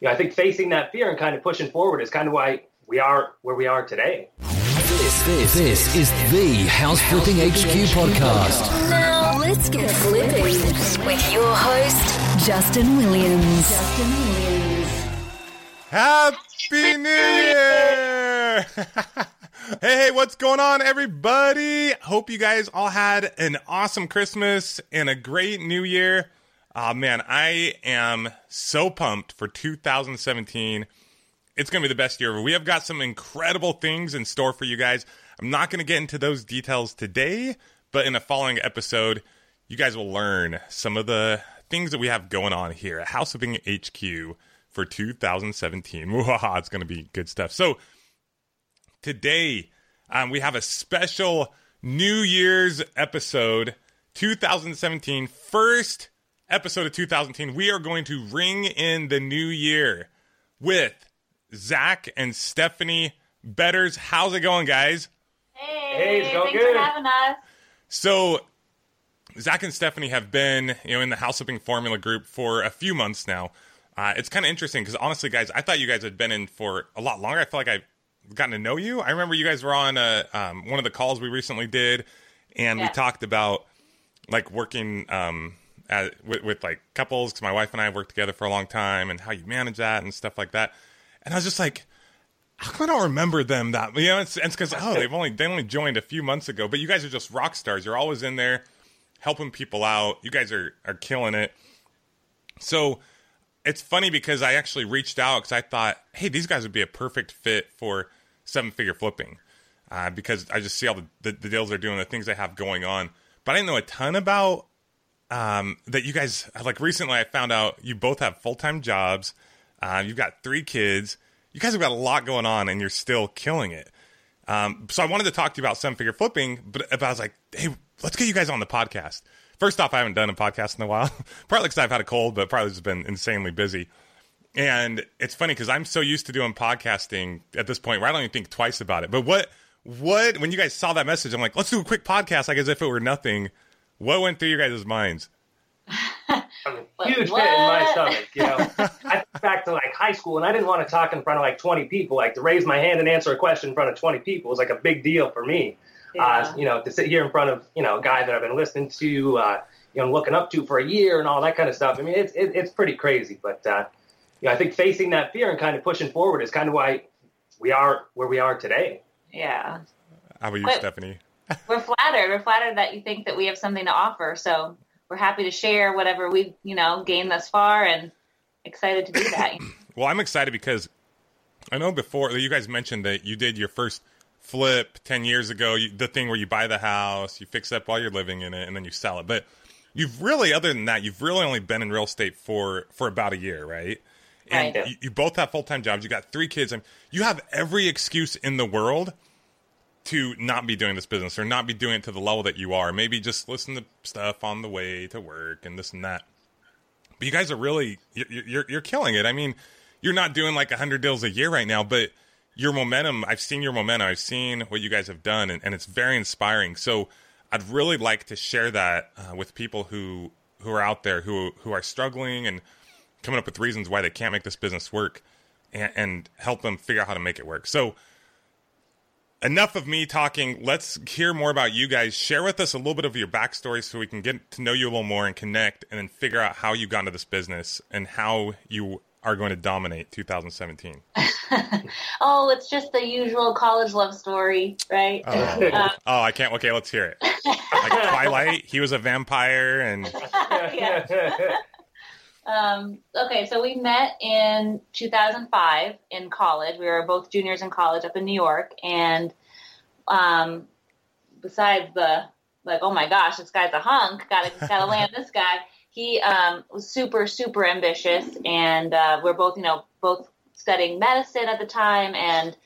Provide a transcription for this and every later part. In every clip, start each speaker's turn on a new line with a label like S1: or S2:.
S1: you know, I think facing that fear and kind of pushing forward is kind of why we are where we are today.
S2: This, this, this is the House Flipping HQ podcast.
S3: Now let's get flipping with your host, Justin Williams. Justin Williams.
S4: Happy New Year! hey, hey, what's going on, everybody? Hope you guys all had an awesome Christmas and a great New Year. Oh man, I am so pumped for 2017 it's going to be the best year ever. We have got some incredible things in store for you guys. I'm not going to get into those details today, but in a following episode, you guys will learn some of the things that we have going on here at House Flipping HQ for 2017. it's going to be good stuff. So, today, um, we have a special New Year's episode, 2017, first episode of 2010. We are going to ring in the new year with Zach and Stephanie Betters. How's it going, guys?
S5: Hey,
S1: Hey, it's going
S5: thanks
S1: good.
S5: for having us.
S4: So, Zach and Stephanie have been, you know, in the House Flipping Formula group for a few months now. Uh, it's kind of interesting because honestly, guys, I thought you guys had been in for a lot longer. I feel like I've gotten to know you. I remember you guys were on a, um, one of the calls we recently did, and we talked about like working um, at, with, with like couples because my wife and I have worked together for a long time and how you manage that and stuff like that. And I was just like, how come I don't remember them that? You know, it's because oh, they've only they only joined a few months ago. But you guys are just rock stars. You're always in there helping people out. You guys are are killing it. So it's funny because I actually reached out because I thought, hey, these guys would be a perfect fit for seven figure flipping uh, because I just see all the, the, the deals they're doing, the things they have going on. But I didn't know a ton about um, that you guys like recently. I found out you both have full time jobs. Uh, you've got three kids. You guys have got a lot going on, and you're still killing it. Um, so I wanted to talk to you about seven figure flipping, but, but I was like, hey, let's get you guys on the podcast. First off, I haven't done a podcast in a while, partly because I've had a cold, but probably just been insanely busy. And it's funny because I'm so used to doing podcasting at this point where I don't even think twice about it. But what, what, when you guys saw that message, I'm like, let's do a quick podcast, like as if it were nothing. What went through your guys' minds?
S1: I'm a huge pit in my stomach. You know, I think back to like high school, and I didn't want to talk in front of like 20 people. Like to raise my hand and answer a question in front of 20 people was like a big deal for me. Uh, you know, to sit here in front of you know a guy that I've been listening to, uh, you know, looking up to for a year and all that kind of stuff. I mean, it's it, it's pretty crazy. But uh, you know, I think facing that fear and kind of pushing forward is kind of why we are where we are today.
S5: Yeah.
S4: How about you,
S5: Wait.
S4: Stephanie?
S5: We're flattered. We're flattered that you think that we have something to offer. So we're happy to share whatever we've, you know, gained thus far and excited to do that.
S4: Well, I'm excited because I know before you guys mentioned that you did your first flip 10 years ago, you, the thing where you buy the house, you fix it up while you're living in it, and then you sell it. But you've really, other than that, you've really only been in real estate for, for about a year, right? And you, you both have full time jobs. You got three kids. And you have every excuse in the world to not be doing this business or not be doing it to the level that you are. Maybe just listen to stuff on the way to work and this and that. But you guys are really you're you're, you're killing it. I mean, you're not doing like 100 deals a year right now, but your momentum, I've seen your momentum. I've seen what you guys have done and, and it's very inspiring. So, I'd really like to share that uh, with people who who are out there who who are struggling and coming up with reasons why they can't make this business work and, and help them figure out how to make it work. So, enough of me talking. Let's hear more about you guys. Share with us a little bit of your backstory so we can get to know you a little more and connect and then figure out how you got into this business and how you are going to dominate 2017.
S5: oh, it's just the usual college love story, right?
S4: Oh,
S5: Uh,
S4: oh I can't. Okay, let's hear it. Like Twilight, he was a vampire and
S5: yeah. Um, okay, so we met in 2005 in college. We were both juniors in college up in New York, and um, besides the like, oh my gosh, this guy's a hunk. Gotta gotta land this guy. He um, was super super ambitious, and uh, we're both you know both studying medicine at the time, and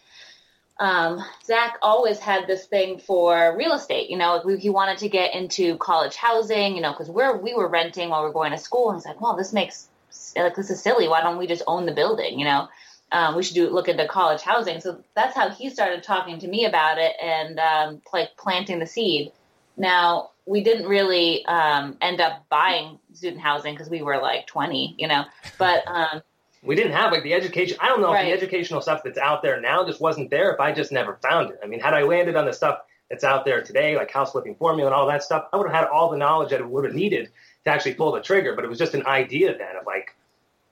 S5: um, Zach always had this thing for real estate. You know, he wanted to get into college housing. You know, because we're we were renting while we were going to school, and he's like, "Well, this makes like this is silly. Why don't we just own the building?" You know, um, we should do look into college housing. So that's how he started talking to me about it and um, like planting the seed. Now we didn't really um, end up buying student housing because we were like 20, you know, but um,
S1: we didn't have like the education. I don't know if the educational stuff that's out there now just wasn't there if I just never found it. I mean, had I landed on the stuff that's out there today, like house flipping formula and all that stuff, I would have had all the knowledge that I would have needed to actually pull the trigger. But it was just an idea then of like,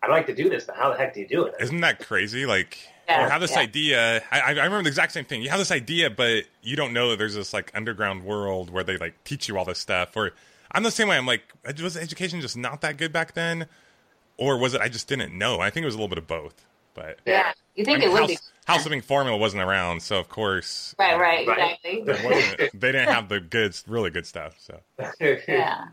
S1: I'd like to do this, but how the heck do you do it?
S4: Isn't that crazy? Like
S5: Yeah,
S4: you have this
S5: yeah.
S4: idea. I, I remember the exact same thing. You have this idea, but you don't know that there's this like underground world where they like teach you all this stuff. Or I'm the same way. I'm like, was education just not that good back then, or was it I just didn't know? I think it was a little bit of both. But
S5: Yeah. You
S4: I
S5: think
S4: mean,
S5: it would
S4: house,
S5: be.
S4: house flipping formula wasn't around, so of course,
S5: Right, right,
S1: Right.
S5: exactly.
S4: it wasn't, they didn't have the good, really good stuff. So
S5: yeah.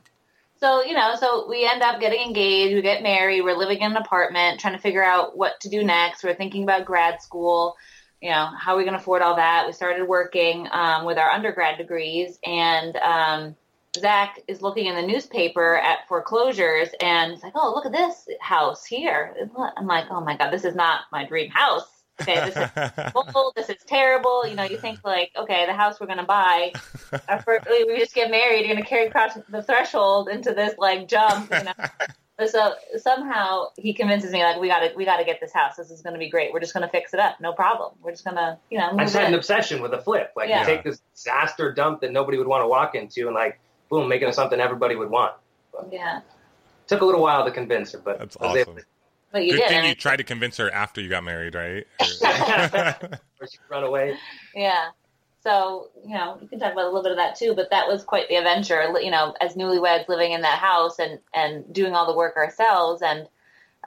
S5: So, you know, so we end up getting engaged, we get married, we're living in an apartment, trying to figure out what to do next. We're thinking about grad school, you know, how are we going to afford all that? We started working um, with our undergrad degrees, and um, Zach is looking in the newspaper at foreclosures, and he's like, oh, look at this house here. I'm like, oh my God, this is not my dream house. Okay, this is awful. This is terrible. You know, you think like, okay, the house we're gonna buy, after we just get married, you're gonna carry across the threshold into this like jump. You know, But so somehow he convinces me like, we gotta, we gotta get this house. This is gonna be great. We're just gonna fix it up. No problem. We're just gonna, you know,
S1: I
S5: move
S1: just had an obsession with a flip. Like
S5: Yeah.
S1: you take this disaster dump that nobody would want to walk into and like, boom, make it something everybody would want.
S5: Yeah,
S1: Took a little while to convince her, but
S4: That's
S1: I was able
S4: awesome.
S5: but you
S4: good
S5: did.
S4: thing you tried to convince her after you got married, right?
S1: to- or she run away.
S5: Yeah. So, you know, you can talk about a little bit of that too, but that was quite the adventure, you know, as newlyweds living in that house and, and doing all the work ourselves. And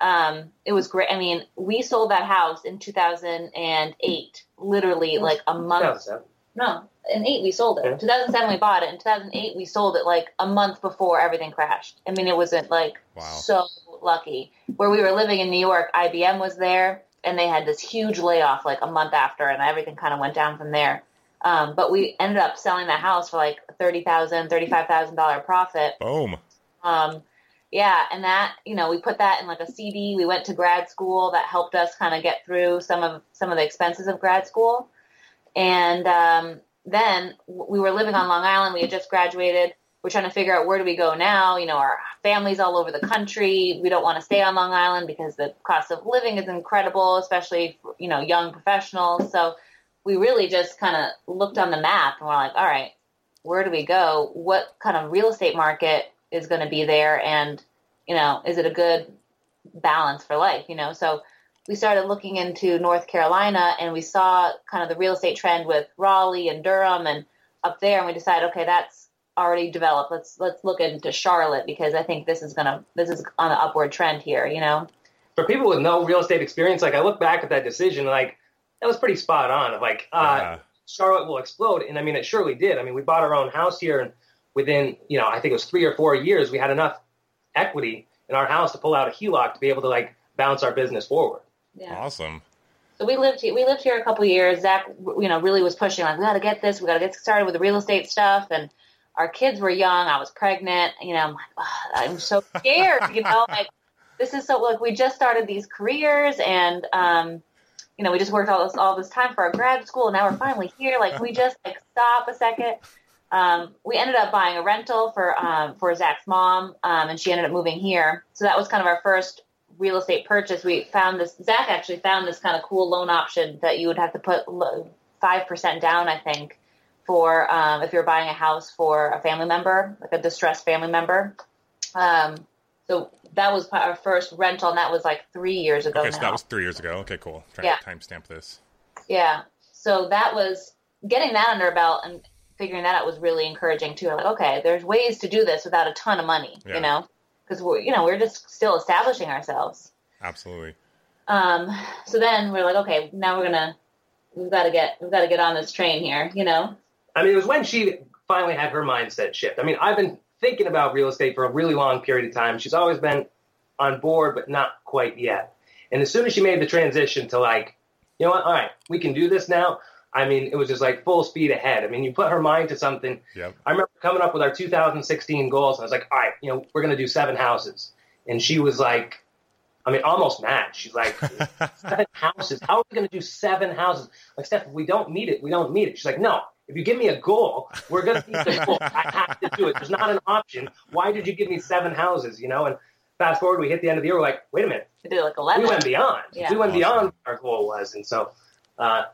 S5: um, it was great. I mean, we sold that house in 2008, literally like a month.
S1: So,
S5: No, in eight we sold it.
S1: Yeah.
S5: 2007 we bought it. In 2008 we sold it like a month before everything crashed. I mean, it wasn't like
S4: Wow.
S5: so lucky. Where we were living in New York, IBM was there, and they had this huge layoff like a month after, and everything kind of went down from there. Um, but we ended up selling that house for like thirty thousand, thirty-five thousand dollar profit.
S4: Boom.
S5: Um, yeah, and that you know we put that in like a CD. We went to grad school that helped us kind of get through some of some of the expenses of grad school, and um, then we were living on Long Island. We had just graduated. We're trying to figure out where do we go now. You know, our families all over the country. We don't want to stay on Long Island because the cost of living is incredible, especially for, you know young professionals. So we really just kind of looked on the map and we're like, all right, where do we go? What kind of real estate market is going to be there? And, you know, is it a good balance for life? You know, so we started looking into North Carolina and we saw kind of the real estate trend with Raleigh and Durham and up there. And we decided, okay, that's already developed. Let's, let's look into Charlotte because I think this is going to, this is on the upward trend here, you know?
S1: for people with no real estate experience, like I look back at that decision, like that was pretty spot on. Of like, uh,
S4: Yeah.
S1: Charlotte will explode, and I mean, it surely did. I mean, we bought our own house here, and within you know, I think it was three or four years, we had enough equity in our house to pull out a HELOC to be able to like bounce our business forward.
S5: Yeah.
S4: Awesome.
S5: So we lived here. We lived here a couple of years. Zach, you know, really was pushing like we got to get this. We got to get started with the real estate stuff. And our kids were young. I was pregnant. You know, I'm like, "Ugh, I'm so scared. you know, like this is so like we just started these careers, and um, you know, we just worked all this all this time for our grad school, and now we're finally here. Like we just like stop a second. Um, we ended up buying a rental for um, for Zach's mom, um, and she ended up moving here. So that was kind of our first real estate purchase. We found this. Zach actually found this kind of cool loan option that you would have to put five percent down, I think, for um, if you're buying a house for a family member, like a distressed family member. Um, so that was our first rental, and that was like three years ago
S4: Okay, so that was three years ago. Okay, cool. Trying
S5: Yeah.
S4: to timestamp this.
S5: Yeah. So that was getting that under belt and figuring that out was really encouraging too. Like, okay, there's ways to do this without a ton of money,
S4: Yeah.
S5: you know, because we're, you know, we're just still establishing ourselves.
S4: Absolutely.
S5: Um, so then we're like, okay, now we're gonna, we've got to get, we've got to get on this train here, you know.
S1: I mean, it was when she finally had her mindset shift. I mean, I've been thinking about real estate for a really long period of time. She's always been on board, but not quite yet. And as soon as she made the transition to like, you know what, all right, we can do this now. I mean, it was just like full speed ahead. I mean, you put her mind to something.
S4: Yep.
S1: I remember coming up with our 2016 goals, and I was like, all right, you know, we're going to do seven houses. And she was like, I mean, almost mad. She's like, seven houses. How are we going to do seven houses? Like, Steph, if we don't meet it, we don't meet it. She's like, no, if you give me a goal, we're going to meet the goal. I have to do it. There's not an option. Why did you give me seven houses? You know, and fast forward, we hit the end of the year. We're like, wait a minute,
S5: We did like eleven.
S1: we went beyond.
S5: Yeah.
S1: We went
S4: Awesome.
S1: beyond what our goal was, and so. Uh,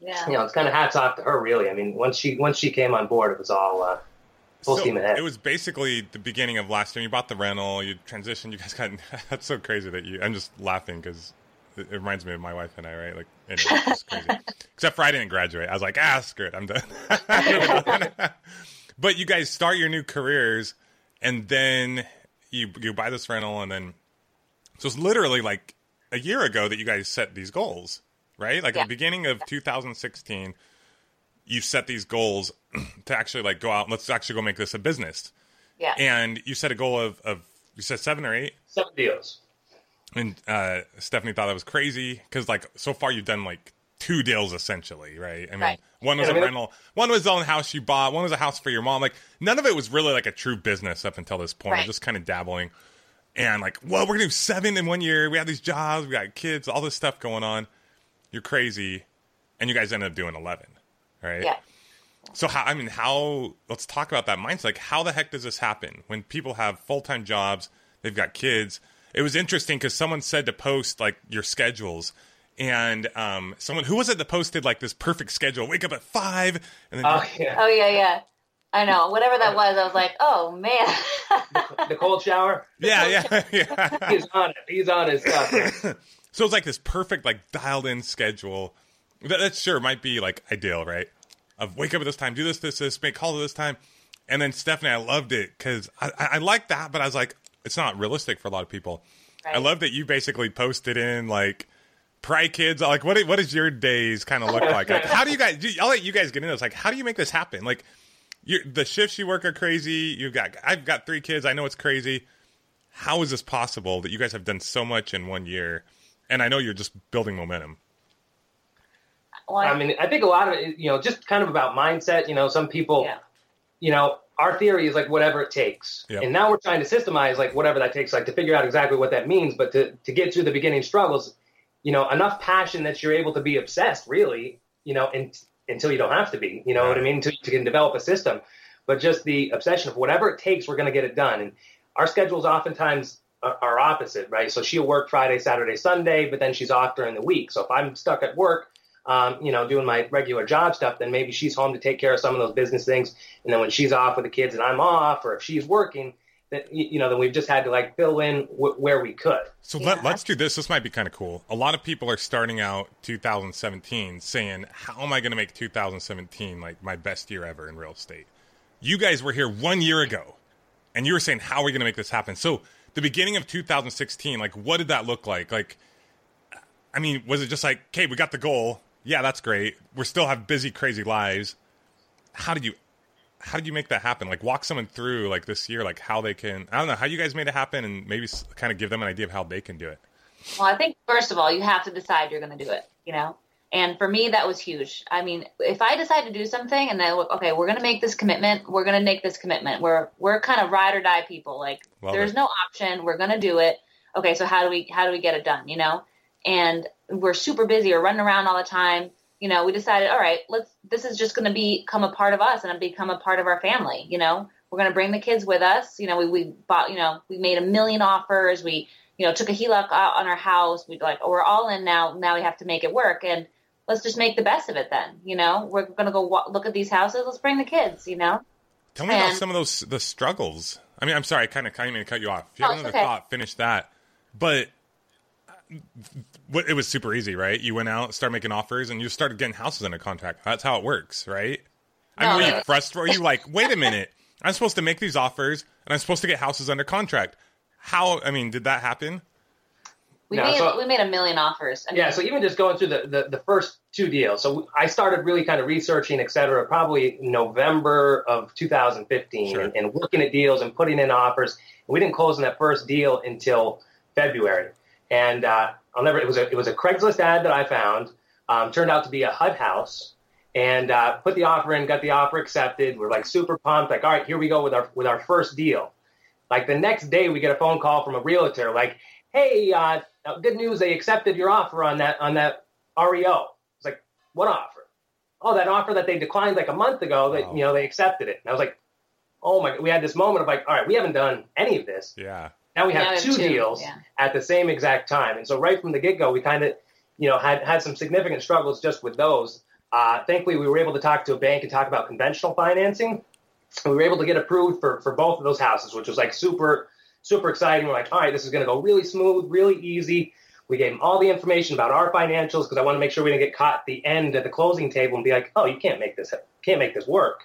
S5: yeah.
S1: you know, it's kind of hats off to her, really. I mean, once she once she came on board, it was all uh, full
S4: So,
S1: steam ahead.
S4: It was basically the beginning of last year. You bought the rental, you transitioned, you guys got. That's so crazy that you. I'm just laughing because it, it reminds me of my wife and I, right? Like, anyway, it's crazy. Except for I didn't graduate. I was like, ah, screw it, I'm done. but you guys start your new careers, and then you you buy this rental, and then so it's literally like a year ago that you guys set these goals, right? Like
S5: Yeah.
S4: at the beginning of 2016 you set these goals to actually like go out. Let's actually go make this a business.
S5: yeah.
S4: And you set a goal of, of you said seven or eight,
S1: Seven deals.
S4: and uh, Stephanie thought that was crazy because like so far you've done like two deals essentially, right? I mean,
S5: Right.
S4: one was
S1: Yeah,
S4: a
S1: I mean-
S4: rental, one was the own house you bought, one was a house for your mom. Like none of it was really like a true business up until this point.
S5: Right.
S4: Just kind of dabbling, and like, well, we're gonna do seven in one year. We have these jobs, we got kids, all this stuff going on. You're crazy, and you guys ended up doing eleven, right?
S5: yeah.
S4: So how I mean how let's talk about that mindset. Like how the heck does this happen when people have full time jobs, they've got kids? It was interesting because someone said to post like your schedules, and um, someone who was it that posted like this perfect schedule? Wake up at five, and then
S1: Oh yeah,
S5: Oh yeah, yeah. I know. Whatever that was, I was like, oh man.
S1: the cold shower.
S4: yeah, yeah, yeah.
S1: He's on it. He's on his stuff.
S4: so it's like this perfect like dialed in schedule. That, that sure might be like ideal, right? Of wake up at this time, do this, this, this, make calls at this time, and then Stephanie, I loved it because I, I, I like that, but I was like, it's not realistic for a lot of people. I love that you basically posted in like pry kids. Like, what what does your days kind of look like? like? How do you guys? I'll let you guys get into this. Like, how do you make this happen? Like, the shifts you work are crazy. You've got I've got three kids. I know it's crazy. How is this possible that you guys have done so much in one year? And I know you're just building momentum.
S5: Well,
S1: I mean, I think a lot of it, you know, just kind of about mindset. You know, some people,
S5: yeah.
S1: you know, our theory is like whatever it takes,
S4: Yeah.
S1: and now we're trying to systemize like whatever that takes, like to figure out exactly what that means. But to to get through the beginning struggles, you know, enough passion that you're able to be obsessed, really, you know, in, until you don't have to be. You know what I mean? Until you can develop a system, but just the obsession of whatever it takes, we're going to get it done. And our schedules oftentimes are, are opposite, right? So she'll work Friday, Saturday, Sunday, but then she's off during the week. So if I'm stuck at work, um, you know, doing my regular job stuff, then maybe she's home to take care of some of those business things. And then when she's off with the kids and I'm off, or if she's working, then you know, then we've just had to like fill in w- where we could.
S4: So
S5: Yeah.
S4: let, let's do this. This might be kind of cool. A lot of people are starting out 2017 saying, "How am I going to make 2017 like my best year ever in real estate?" You guys were here one year ago, and you were saying, "How are we going to make this happen?" So the beginning of 2016, like, what did that look like? Like, I mean, was it just like, "Okay, we got the goal. Yeah, that's great. We still have busy, crazy lives." How did you? How did you make that happen? Like, walk someone through like this year, like how they can. I don't know how you guys made it happen, and maybe kind of give them an idea of how they can do it.
S5: Well, I think first of all, you have to decide you're going to do it, you know? And for me, that was huge. I mean, if I decide to do something and then, look, okay, we're going to make this commitment, we're going to make this commitment. We're, we're kind of ride or die people. Like
S4: Love
S5: there's
S4: it.
S5: no option. We're going to do it. Okay. So how do we, how do we get it done? You know? And we're super busy or running around all the time. You know, we decided, all right, let's, this is just going to become a part of us and become a part of our family. You know, we're going to bring the kids with us. You know, we, we bought, you know, we made a million offers. We, you know, took a HELOC out on our house. We like, oh, we're all in now. Now we have to make it work, and let's just make the best of it. Then, you know, we're gonna go wa- look at these houses. Let's bring the kids. You know,
S4: Tell me about some of those the struggles. I mean, I'm sorry, I kind of kind of mean to cut you off. If you
S5: No,
S4: have
S5: it's
S4: another
S5: okay.
S4: thought, finish that. But what it was super easy, right? You went out, started making offers, and you started getting houses under contract. That's how it works, right? I mean, were you
S5: no.
S4: frustrated? Were you like, wait a minute, I'm supposed to make these offers, and I'm supposed to get houses under contract? How? I mean, did that happen?
S5: We
S1: No,
S5: made
S1: so-
S5: we made a million offers. I mean,
S1: Yeah, so even just going through the, the, the first two deals. So I started really kind of researching, et cetera, probably November of 2015
S4: Sure.
S1: and, and looking at deals and putting in offers. We didn't close on that first deal until February. And uh, I'll never, it was, a, it was a Craigslist ad that I found, um, turned out to be a HUD house. And uh, put the offer in, got the offer accepted. We're like super pumped, like, all right, here we go with our with our first deal. Like the next day, we get a phone call from a realtor, like, "Hey, uh, uh, good news! They accepted your offer on that on that REO." It's like, "What offer?" Oh, that offer that they declined like a month ago. That
S4: Wow.
S1: you know they accepted it. And I was like, "Oh my!" We had this moment of like, "All right, we haven't done any of this."
S4: Yeah,
S1: Now we have,
S5: Now we have
S1: two,
S5: two,
S1: deals
S5: yeah.
S1: at the same exact time. And so right from the get go, we kind of, you know, had, had some significant struggles just with those. Uh, thankfully, we were able to talk to a bank and talk about conventional financing. And we were able to get approved for, for both of those houses, which was like super, super exciting. We're like, all right, this is going to go really smooth, really easy. We gave them all the information about our financials because I want to make sure we didn't get caught at the end at the closing table and be like, oh, you can't make this, can't make this work.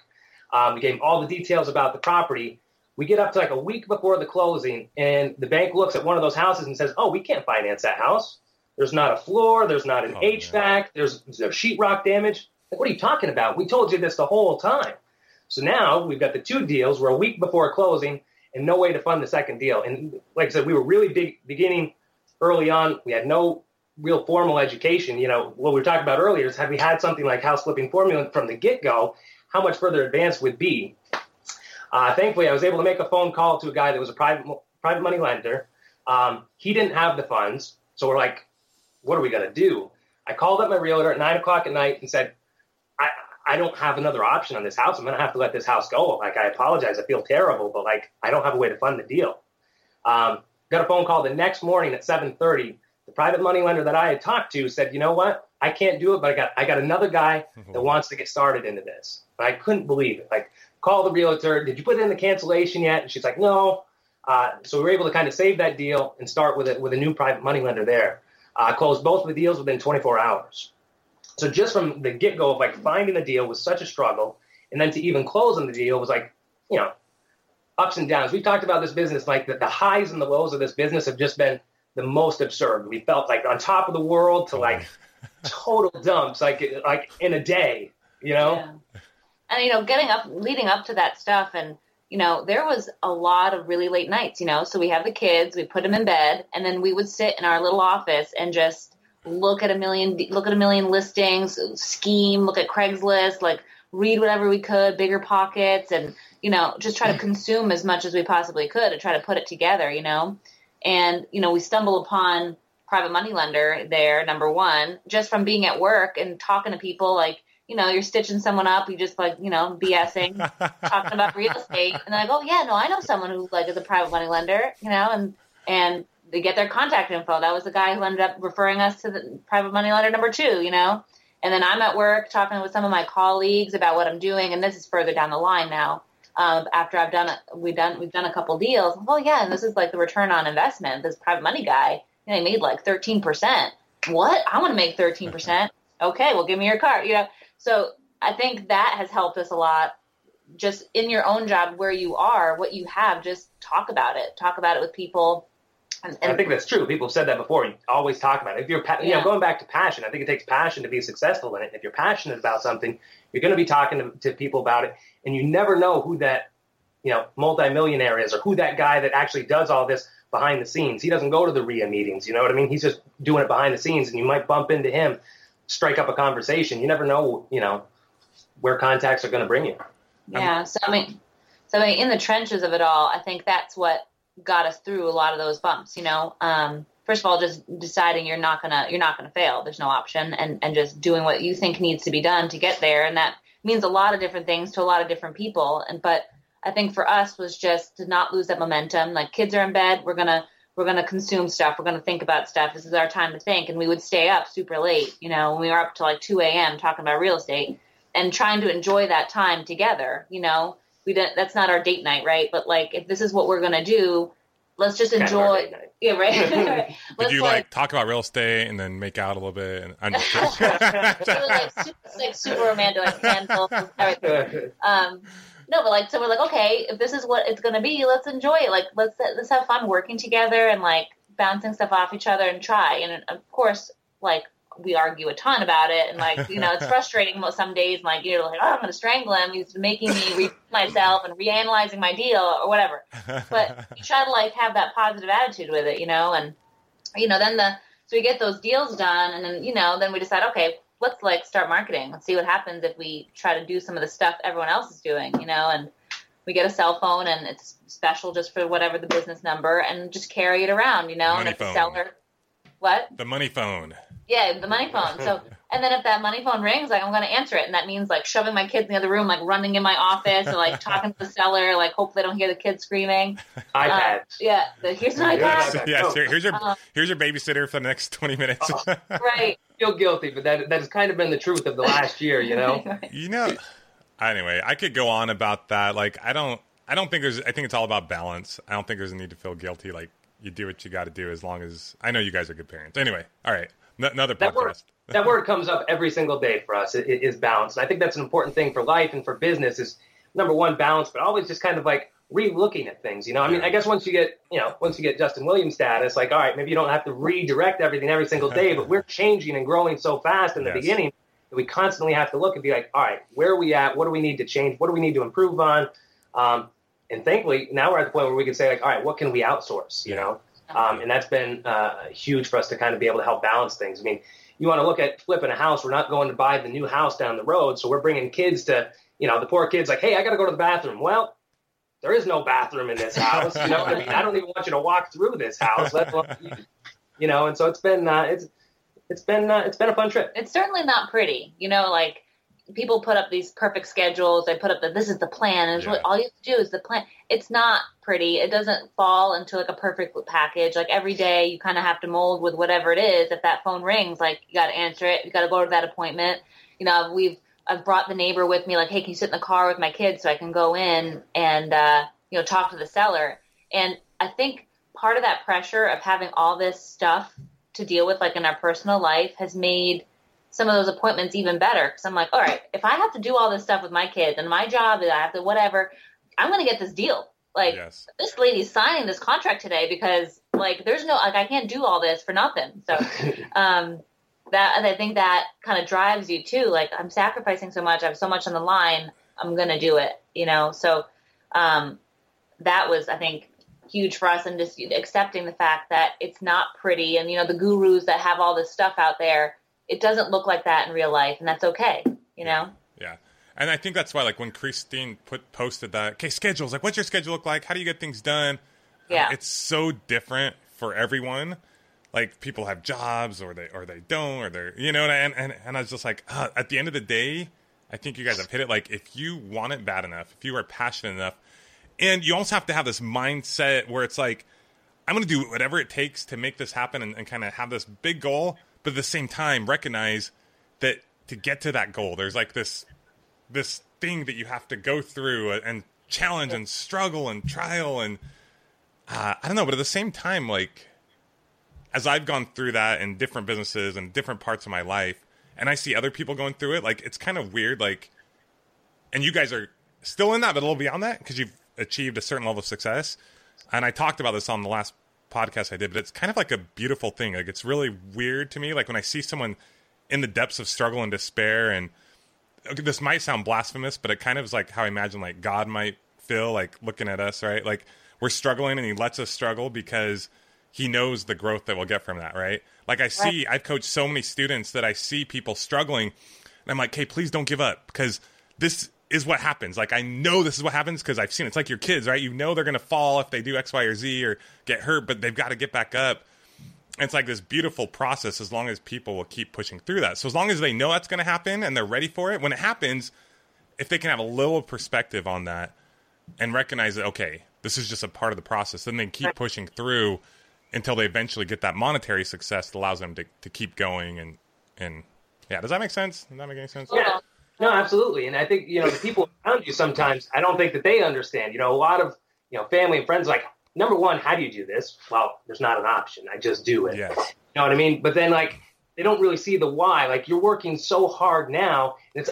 S1: Um, we gave them all the details about the property. We get up to like a week before the closing, and the bank looks at one of those houses and says, "Oh, we can't finance that house. There's not a floor. There's not an
S4: Oh,
S1: HVAC. There's, there's sheetrock damage. Like, what are you talking about? We told you this the whole time." So now we've got the two deals. We're a week before closing, and no way to fund the second deal. And like I said, we were really big beginning early on. We had no real formal education. You know, what we were talking about earlier is had we had something like house flipping formula from the get go, how much further advanced would be. Uh, thankfully, I was able to make a phone call to a guy that was a private private money lender. Um, he didn't have the funds, so we're like, "What are we gonna do?" I called up my realtor at nine o'clock at night and said, "I don't have another option on this house. I'm gonna have to let this house go. Like, I apologize. I feel terrible, but like, I don't have a way to fund the deal." Um, got a phone call the next morning at 7:30. The private money lender that I had talked to said, "You know what? I can't do it, but I got I got another guy that wants to get started into this." And I couldn't believe it. Like, call the realtor. Did you put in the cancellation yet? And she's like, "No." Uh, so we were able to kind of save that deal and start with it with a new private money lender there. Uh, closed both of the deals within 24 hours. So just from the get go of like finding the deal was such a struggle, and then to even close on the deal was like, you know, ups and downs. We've talked about this business like the, the highs and the lows of this business have just been the most absurd. We felt like on top of the world to like total dumps, like like in a day, you know.
S5: Yeah. And you know, getting up, leading up to that stuff, and you know, there was a lot of really late nights. You know, so we have the kids, we put them in bed, and then we would sit in our little office and just look at a million, look at a million listings, scheme, look at Craigslist, like read whatever we could, BiggerPockets, and you know, just try to mm. consume as much as we possibly could and try to put it together. You know, and you know, we stumble upon private money lender there, number one, just from being at work and talking to people like, you know, you're stitching someone up, you just like, you know, BSing, talking about real estate. And they're like, oh yeah, no, I know someone who like is a private money lender, you know, and, and they get their contact info. That was the guy who ended up referring us to the private money lender number two, you know? And then I'm at work talking with some of my colleagues about what I'm doing. And this is further down the line now. Um, after I've done it, we've done, we've done a couple deals. Oh yeah. And this is like the return on investment. This private money guy, you know, he made like 13%. What? I want to make 13%. Okay. Well, give me your card, you know? So I think that has helped us a lot. Just in your own job, where you are, what you have, just talk about it. Talk about it with people. And,
S1: I think that's true. People have said that before. You always talk about it. If you're, pa- you know, going back to passion, I think it takes passion to be successful in it. If you're passionate about something, you're going to be talking to, to people about it, and you never know who that, you know, multimillionaire is or who that guy that actually does all this behind the scenes. He doesn't go to the REIA meetings. You know what I mean? He's just doing it behind the scenes, and you might bump into him, strike up a conversation. You never know, you know, where contacts are going to bring you.
S5: Yeah. So I mean, so I mean, in the trenches of it all, I think that's what got us through a lot of those bumps. You know, um, first of all, just deciding you're not gonna you're not gonna fail. There's no option, and and just doing what you think needs to be done to get there, and that means a lot of different things to a lot of different people. And but I think for us was just to not lose that momentum. Like kids are in bed, we're gonna we're gonna consume stuff. We're gonna think about stuff. This is our time to think, and we would stay up super late. You know, when we were up to like 2 a.m. talking about real estate and trying to enjoy that time together. You know, we didn't. That's not our date night, right? But like, if this is what we're gonna do, let's just
S1: Kind
S5: enjoy.
S1: date.
S5: Yeah, right.
S4: Did
S5: let's
S4: you like, talk about real estate and then make out a little bit? And I'm just
S5: It was like super, like super romantic, like candles. Um, no, but like, so we're like, okay, if this is what it's gonna be, let's enjoy it. Like, let's let's have fun working together and like bouncing stuff off each other and try. And of course, like we argue a ton about it, and like you know, it's frustrating most some days. Like you're like, oh, I'm gonna strangle him. He's making me re myself and reanalyzing my deal or whatever. But you try to like have that positive attitude with it, you know, and you know, then the so we get those deals done, and then you know, then we decide, okay, let's like start marketing. Let's see what happens if we try to do some of the stuff everyone else is doing, you know, and we get a cell phone and it's special just for whatever the business number, and just carry it around, you know,
S4: Money
S5: and if the seller, what?
S4: the money phone.
S5: Yeah, the money phone. So, and then if that money phone rings, like I'm going to answer it, and that means like shoving my kids in the other room, like running in my office, or like talking to the seller, like hope they don't hear the kids screaming. Uh,
S1: iPad.
S5: yeah, the, here's an
S1: Yeah.
S5: iPad.
S4: yeah, here- here's your
S5: Uh,
S4: here's your babysitter for the next twenty minutes.
S5: Right.
S1: feel guilty, but that that has kind of been the truth of the last year, you know.
S4: you know, anyway, I could go on about that. Like, I don't, I don't think there's. I think it's all about balance. I don't think there's a need to feel guilty. Like, you do what you got to do as long as I know you guys are good parents. Anyway, all right, Another
S1: That word,
S4: podcast.
S1: that word comes up every single day for us. It, it is balance, and I think that's an important thing for life and for business. Is number one balance, but always just kind of like re-looking at things. You know, I mean. I guess once you get, you know, once you get Justin Williams status, like, all right, maybe you don't have to redirect everything every single day, but we're changing and growing so fast in the
S4: Yes.
S1: beginning that we constantly have to look and be like, all right, where are we at? What do we need to change? What do we need to improve on? Um, and thankfully, now we're at the point where we can say, like, all right, what can we outsource? You know, um, and that's been uh, huge for us to kind of be able to help balance things. I mean, you want to look at flipping a house. We're not going to buy the new house down the road, so we're bringing kids to, you know, the poor kids like, hey, I got to go to the bathroom. Well, there is no bathroom in this house. You know, what I mean, I don't even want you to walk through this house. Let alone, you know, and so it's been uh, it's it's been uh, it's been a fun trip.
S5: It's certainly not pretty. You know, like people put up these perfect schedules. They put up that this is the plan, and it's
S4: Yeah.
S5: what all you have to do is the plan. It's not pretty. It doesn't fall into like a perfect package. Like every day, you kind of have to mold with whatever it is. If that phone rings, like you got to answer it. You got to go to that appointment. You know, we've I've brought the neighbor with me. Like, hey, can you sit in the car with my kids so I can go in and uh, you know talk to the seller? And I think part of that pressure of having all this stuff to deal with, like in our personal life, has made some of those appointments even better. Because I'm like, all right, if I have to do all this stuff with my kids and my job and I have to whatever, I'm going to get this deal. Like
S4: yes,
S5: this lady's signing this contract today because like there's no like I can't do all this for nothing. So um, that and I think that kind of drives you too. Like I'm sacrificing so much, I have so much on the line. I'm gonna do it, you know. So um, that was I think huge for us, and just accepting the fact that it's not pretty, and you know the gurus that have all this stuff out there, it doesn't look like that in real life, and that's okay, you know.
S4: yeah. And I think that's why, like, when Christine put posted that, okay, schedules, like, what's your schedule look like? How do you get things done?
S5: Yeah.
S4: it's so different for everyone. Like people have jobs, or they or they don't, or they're you know. And and and I was just like, uh, at the end of the day, I think you guys have hit it. Like if you want it bad enough, if you are passionate enough, and you also have to have this mindset where it's like, I'm going to do whatever it takes to make this happen, and, and kind of have this big goal, but at the same time recognize that to get to that goal, there's like this this thing that you have to go through and challenge and struggle and trial and uh, I don't know, but at the same time, like as I've gone through that in different businesses and different parts of my life, and I see other people going through it, like it's kind of weird. Like, and you guys are still in that, but a little beyond that because you've achieved a certain level of success. And I talked about this on the last podcast I did, but it's kind of like a beautiful thing. Like it's really weird to me. Like when I see someone in the depths of struggle and despair, and okay, this might sound blasphemous, but it kind of is like how I imagine like God might feel like looking at us, right? Like we're struggling and he lets us struggle because he knows the growth that we'll get from that, right? Like I see, I've coached so many students that I see people struggling, and I'm like, hey, please don't give up because this is what happens. Like I know this is what happens because I've seen it. it's like your kids, right? You know they're gonna fall if they do X, Y, or Z or get hurt, but they've got to get back up. And it's like this beautiful process as long as people will keep pushing through that. So as long as they know that's to happen and they're ready for it, when it happens, if they can have a little perspective on that and recognize that okay, this is just a part of the process, then they keep pushing through until they eventually get that monetary success that allows them to, to keep going and and yeah, does that make sense? Does that make any sense?
S1: Yeah. No, absolutely. And I think, you know, the people around you sometimes, I don't think that they understand. You know, a lot of, you know, family and friends like, number one, how do you do this? Well, there's not an option. I just do it.
S4: Yes.
S1: You know what I mean? But then, like, they don't really see the why. Like, you're working so hard now, and it's,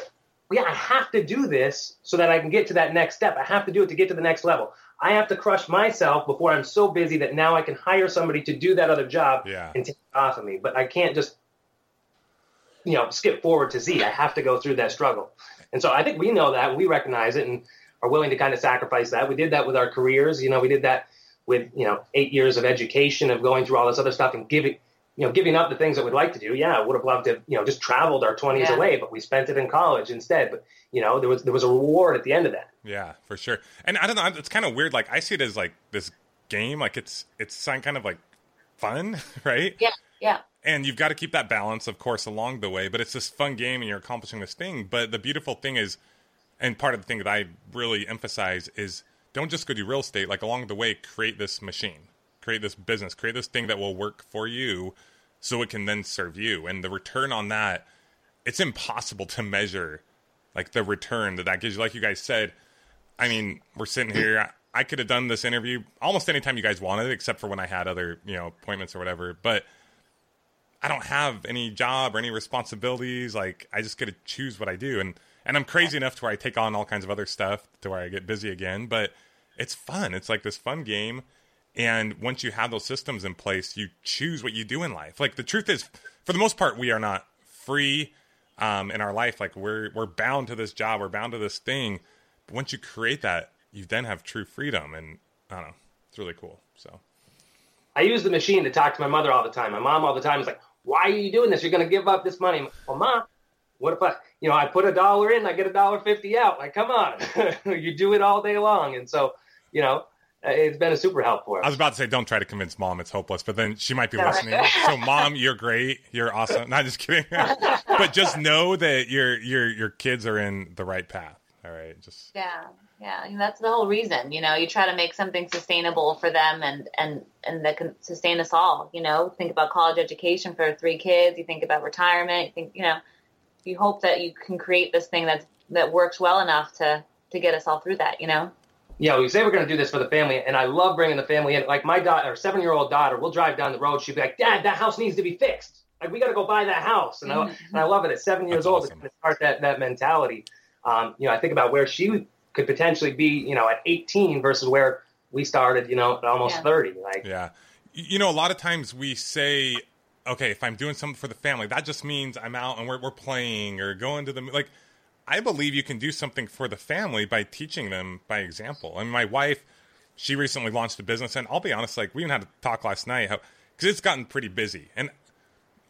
S1: yeah, I have to do this so that I can get to that next step. I have to do it to get to the next level. I have to crush myself before I'm so busy that now I can hire somebody to do that other job
S4: Yeah.
S1: and take it off of me. But I can't just you know, skip forward to Z. I have to go through that struggle. And so I think we know that, we recognize it and are willing to kind of sacrifice that. We did that with our careers. You know, we did that with, you know, eight years of education of going through all this other stuff and giving, you know, giving up the things that we'd like to do. Yeah, I would have loved to, you know, just traveled our 20s
S5: Yeah.
S1: away, but we spent it in college instead. But, you know, there was there was a reward at the end of that.
S4: Yeah, for sure. And I don't know, it's kind of weird. Like I see it as like this game, like it's it's some kind of like fun, right?
S5: Yeah. Yeah.
S4: And you've got to keep that balance, of course, along the way. But it's this fun game, and you're accomplishing this thing. But the beautiful thing is, and part of the thing that I really emphasize is, don't just go do real estate. Like along the way, create this machine, create this business, create this thing that will work for you, so it can then serve you. And the return on that, it's impossible to measure, like the return that that gives you. Like you guys said, I mean, we're sitting here. I could have done this interview almost anytime you guys wanted, except for when I had other, you know, appointments or whatever. But I don't have any job or any responsibilities. Like I just get to choose what I do, and and I'm crazy enough to where I take on all kinds of other stuff to where I get busy again. But it's fun. It's like this fun game, and once you have those systems in place, you choose what you do in life. Like the truth is, for the most part, we are not free um, in our life. Like we're we're bound to this job, we're bound to this thing. But once you create that, you then have true freedom, and I don't know, it's really cool. So.
S1: I use the machine to talk to my mother all the time. My mom all the time is like, why are you doing this? You're going to give up this money. Well, mom, what if I, you know, I put a dollar in, I get a dollar fifty out. Like, come on, you do it all day long. And so, you know, it's been a super help for us.
S4: I was about to say, don't try to convince mom it's hopeless, but then she might be listening. so, mom, you're great, you're awesome. Not just kidding, but just know that your your your kids are in the right path. All right, just
S5: yeah, yeah. And that's the whole reason. You know, you try to make something sustainable for them, and and and that can sustain us all. You know, think about college education for three kids. You think about retirement. You think, you know, you hope that you can create this thing that's that works well enough to to get us all through that. You know.
S1: Yeah, we say we're going to do this for the family, and I love bringing the family in. Like my daughter, seven-year-old daughter, we'll drive down the road. She'll be like, "Dad, that house needs to be fixed. Like we got to go buy that house." And, I, mm-hmm. and I love it. At seven years
S4: That's
S1: old,
S4: awesome.
S1: to start that that mentality. Um, you know, I think about where she could potentially be, you know, at 18 versus where we started, you know, at almost
S5: Yeah.
S1: 30. Like,
S4: Yeah. You know, a lot of times we say, okay, if I'm doing something for the family, that just means I'm out and we're, we're playing or going to the, like, I believe you can do something for the family by teaching them by example. And my wife, she recently launched a business, and I'll be honest, like, we even had a talk last night, because it's gotten pretty busy. And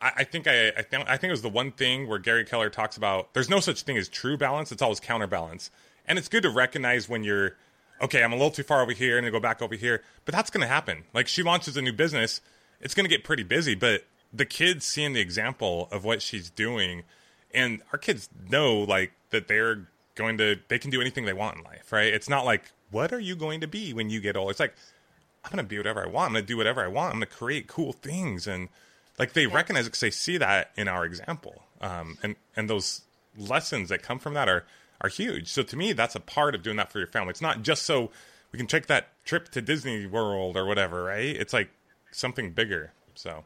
S4: I, think I, I think I think it was the one thing where Gary Keller talks about there's no such thing as true balance. It's always counterbalance, and it's good to recognize when you're okay. I'm a little too far over here and go back over here, but that's going to happen. Like she launches a new business, it's going to get pretty busy, but the kids seeing the example of what she's doing, and our kids know like that they're going to they can do anything they want in life, right? It's not like what are you going to be when you get old? It's like I'm gonna be whatever I want. I'm gonna do whatever I want. I'm gonna create cool things, and like they recognize it because they see that in our example, um, and and those lessons that come from that are are huge. So to me, that's a part of doing that for your family. It's not just so we can take that trip to Disney World or whatever, right? It's like something bigger. So